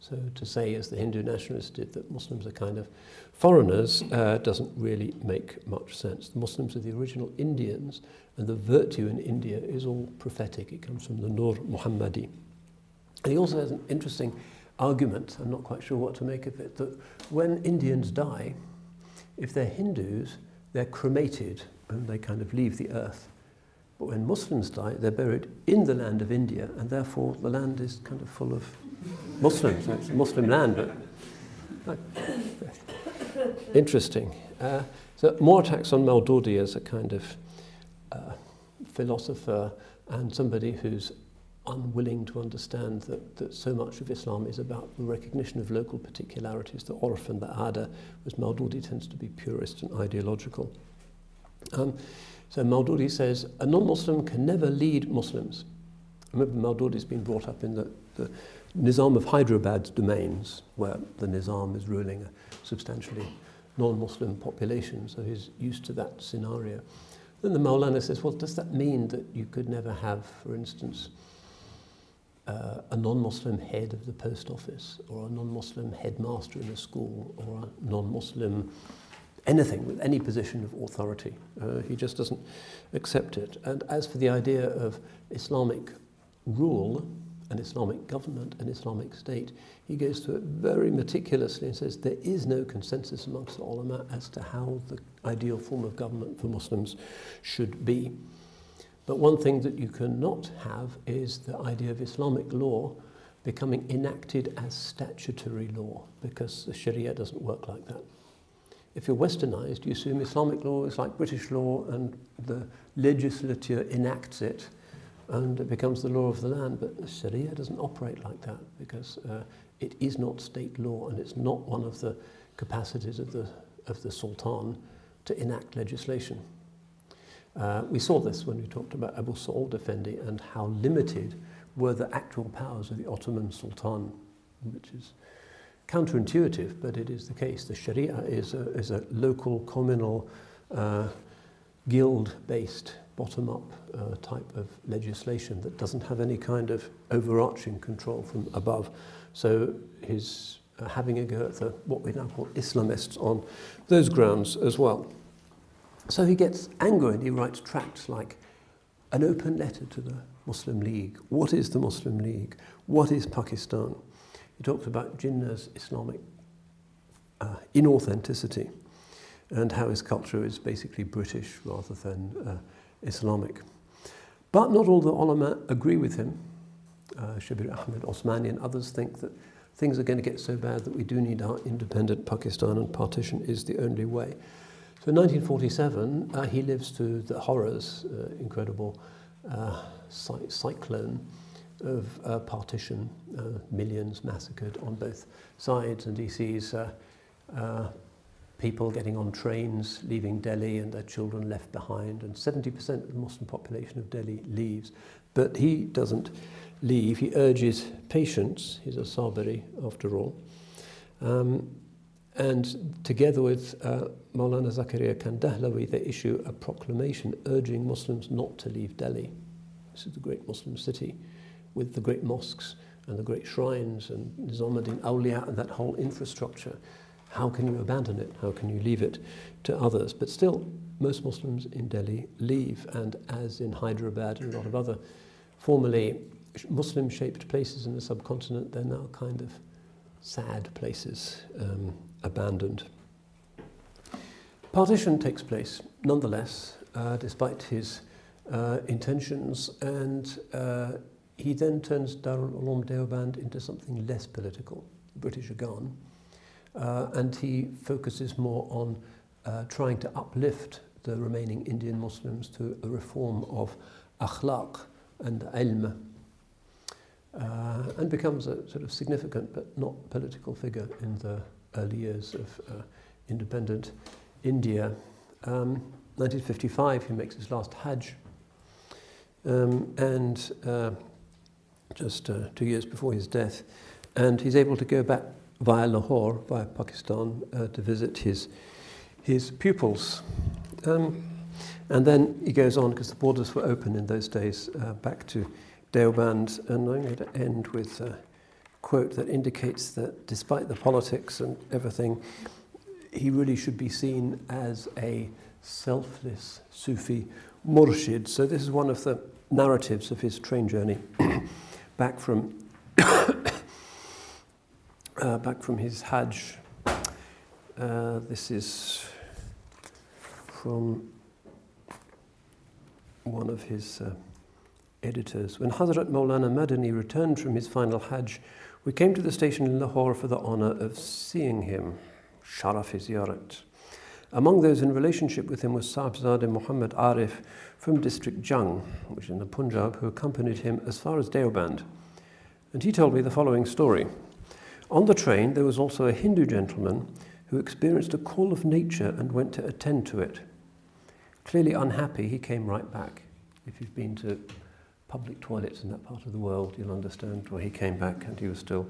So, to say, as the Hindu nationalists did, that Muslims are kind of foreigners uh, doesn't really make much sense. The Muslims are the original Indians, and the virtue in India is all prophetic. It comes from the Nur Muhammadi. And he also has an interesting argument, I'm not quite sure what to make of it, that when Indians die, if they're Hindus, they're cremated and they kind of leave the earth. But when Muslims die, they're buried in the land of India, and therefore the land is kind of full of Muslims. it's a Muslim land, but interesting. Uh, so more attacks on Maududi as a kind of uh, philosopher and somebody who's unwilling to understand that, that so much of Islam is about the recognition of local particularities, the orf and the ada, whereas Maududi tends to be purist and ideological. Um, so Maududi says, a non-Muslim can never lead Muslims. Remember, Maududi's been brought up in the, the Nizam of Hyderabad's domains, where the Nizam is ruling a substantially non-Muslim population, so he's used to that scenario. Then the Maulana says, well, does that mean that you could never have, for instance, uh, a non-Muslim head of the post office or a non-Muslim headmaster in a school or a non-Muslim anything with any position of authority. Uh, he just doesn't accept it. And as for the idea of Islamic rule, an Islamic government, an Islamic state, he goes through it very meticulously and says there is no consensus amongst the ulama as to how the ideal form of government for Muslims should be. But one thing that you cannot have is the idea of Islamic law becoming enacted as statutory law because the Sharia doesn't work like that. If you're westernized, you assume Islamic law is like British law and the legislature enacts it and it becomes the law of the land. But Sharia doesn't operate like that because uh, it is not state law and it's not one of the capacities of the, of the Sultan to enact legislation. Uh, we saw this when we talked about Abu Sa'ud Effendi and how limited were the actual powers of the Ottoman Sultan, which is counterintuitive, but it is the case. The Sharia is a, is a local, communal, uh, guild-based, bottom-up uh, type of legislation that doesn't have any kind of overarching control from above. So his uh, having a go at the, what we now call Islamists on those grounds as well. So he gets angry and he writes tracts like an open letter to the Muslim League. What is the Muslim League? What is Pakistan? He talks about Jinnah's Islamic uh, inauthenticity and how his culture is basically British rather than uh, Islamic. But not all the ulama agree with him. Uh, Shabir Ahmed Osmani and others think that things are going to get so bad that we do need our independent Pakistan and partition is the only way. So in 1947, uh, he lives through the horrors, uh, incredible uh, cy- cyclone of uh, partition, uh, millions massacred on both sides, and he sees uh, people getting on trains, leaving Delhi, and their children left behind, and 70% of the Muslim population of Delhi leaves. But he doesn't leave. He urges patience. He's a Sabiri, after all. Um, and together with uh, Maulana Zakaria Kandahlawi, they issue a proclamation urging Muslims not to leave Delhi. This is the great Muslim city with the great mosques and the great shrines and Nizamuddin Awliya and that whole infrastructure. How can you abandon it? How can you leave it to others? But still, most Muslims in Delhi leave, and as in Hyderabad and a lot of other formerly Muslim shaped places in the subcontinent, they're now kind of sad places. Um, abandoned. Partition takes place nonetheless, uh, despite his uh, intentions, and uh, he then turns Darul Uloom Deoband into something less political. The British are gone, uh, and he focuses more on uh, trying to uplift the remaining Indian Muslims to a reform of akhlaq and ilm, uh, and becomes a sort of significant but not political figure in the early years of uh, independent India. Um, 1955, he makes his last Hajj. Um, and uh, just uh, two years before his death. And he's able to go back via Lahore, via Pakistan, uh, to visit his, his pupils. Um, and then he goes on, because the borders were open in those days, uh, back to Deoband. And I'm going to end with a quote that indicates that despite the politics and everything, he really should be seen as a selfless Sufi murshid. So this is one of the narratives of his train journey [coughs] back from uh, back from his Hajj. Uh, this is from one of his uh, editors. When Hazrat Maulana Madani returned from his final Hajj, we came to the station in Lahore for the honour of seeing him. Sharaf Ziyarat. Among those in relationship with him was Sahibzade Muhammad Arif from district Jhang, which is in the Punjab, who accompanied him as far as Deoband. And he told me the following story. On the train, there was also a Hindu gentleman who experienced a call of nature and went to attend to it. Clearly unhappy, he came right back. If you've been to public toilets in that part of the world, you'll understand why he came back and he was still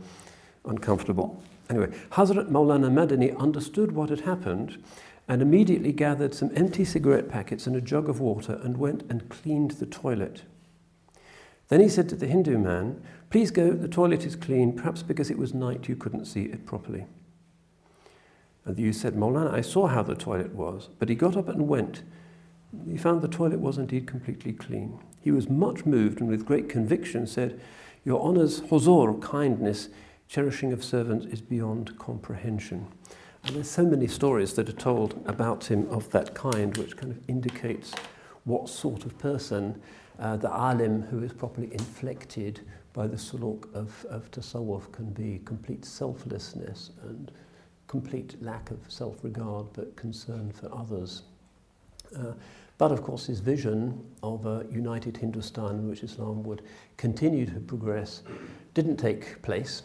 uncomfortable. Anyway, Hazrat Maulana Madani understood what had happened and immediately gathered some empty cigarette packets and a jug of water and went and cleaned the toilet. Then he said to the Hindu man, Please go, the toilet is clean, perhaps because it was night you couldn't see it properly. And the youth said, Maulana, I saw how the toilet was, but he got up and went. He found the toilet was indeed completely clean. He was much moved and with great conviction said, Your Honour's huzur, kindness, cherishing of servants is beyond comprehension. And there's so many stories that are told about him of that kind, which kind of indicates what sort of person uh, the alim who is properly inflected by the suluk of, of tasawwuf can be complete selflessness and complete lack of self-regard but concern for others. Uh, but of course his vision of a united Hindustan in which Islam would continue to progress didn't take place.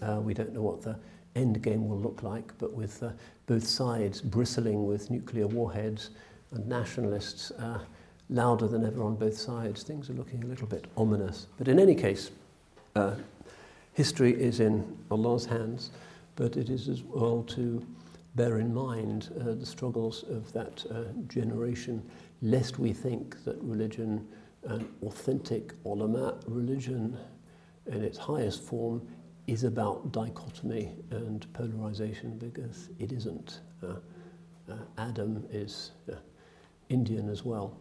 Uh, we don't know what the end game will look like, but with uh, both sides bristling with nuclear warheads and nationalists uh, louder than ever on both sides, things are looking a little bit ominous. But in any case, uh, history is in Allah's hands, but it is as well to bear in mind uh, the struggles of that uh, generation, lest we think that religion, an authentic ulama religion in its highest form, is about dichotomy and polarization because it isn't. Uh, uh, Adam is uh, Indian as well.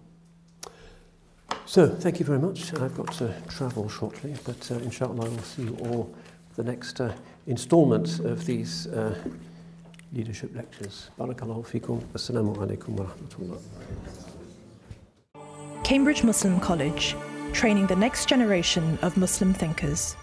So, thank you very much. I've got to travel shortly, but uh, inshallah, I will see you all the next uh, installment of these uh, leadership lectures. Barakallahu fikum. Assalamu alaikum wa rahmatullah. Cambridge Muslim College, training the next generation of Muslim thinkers.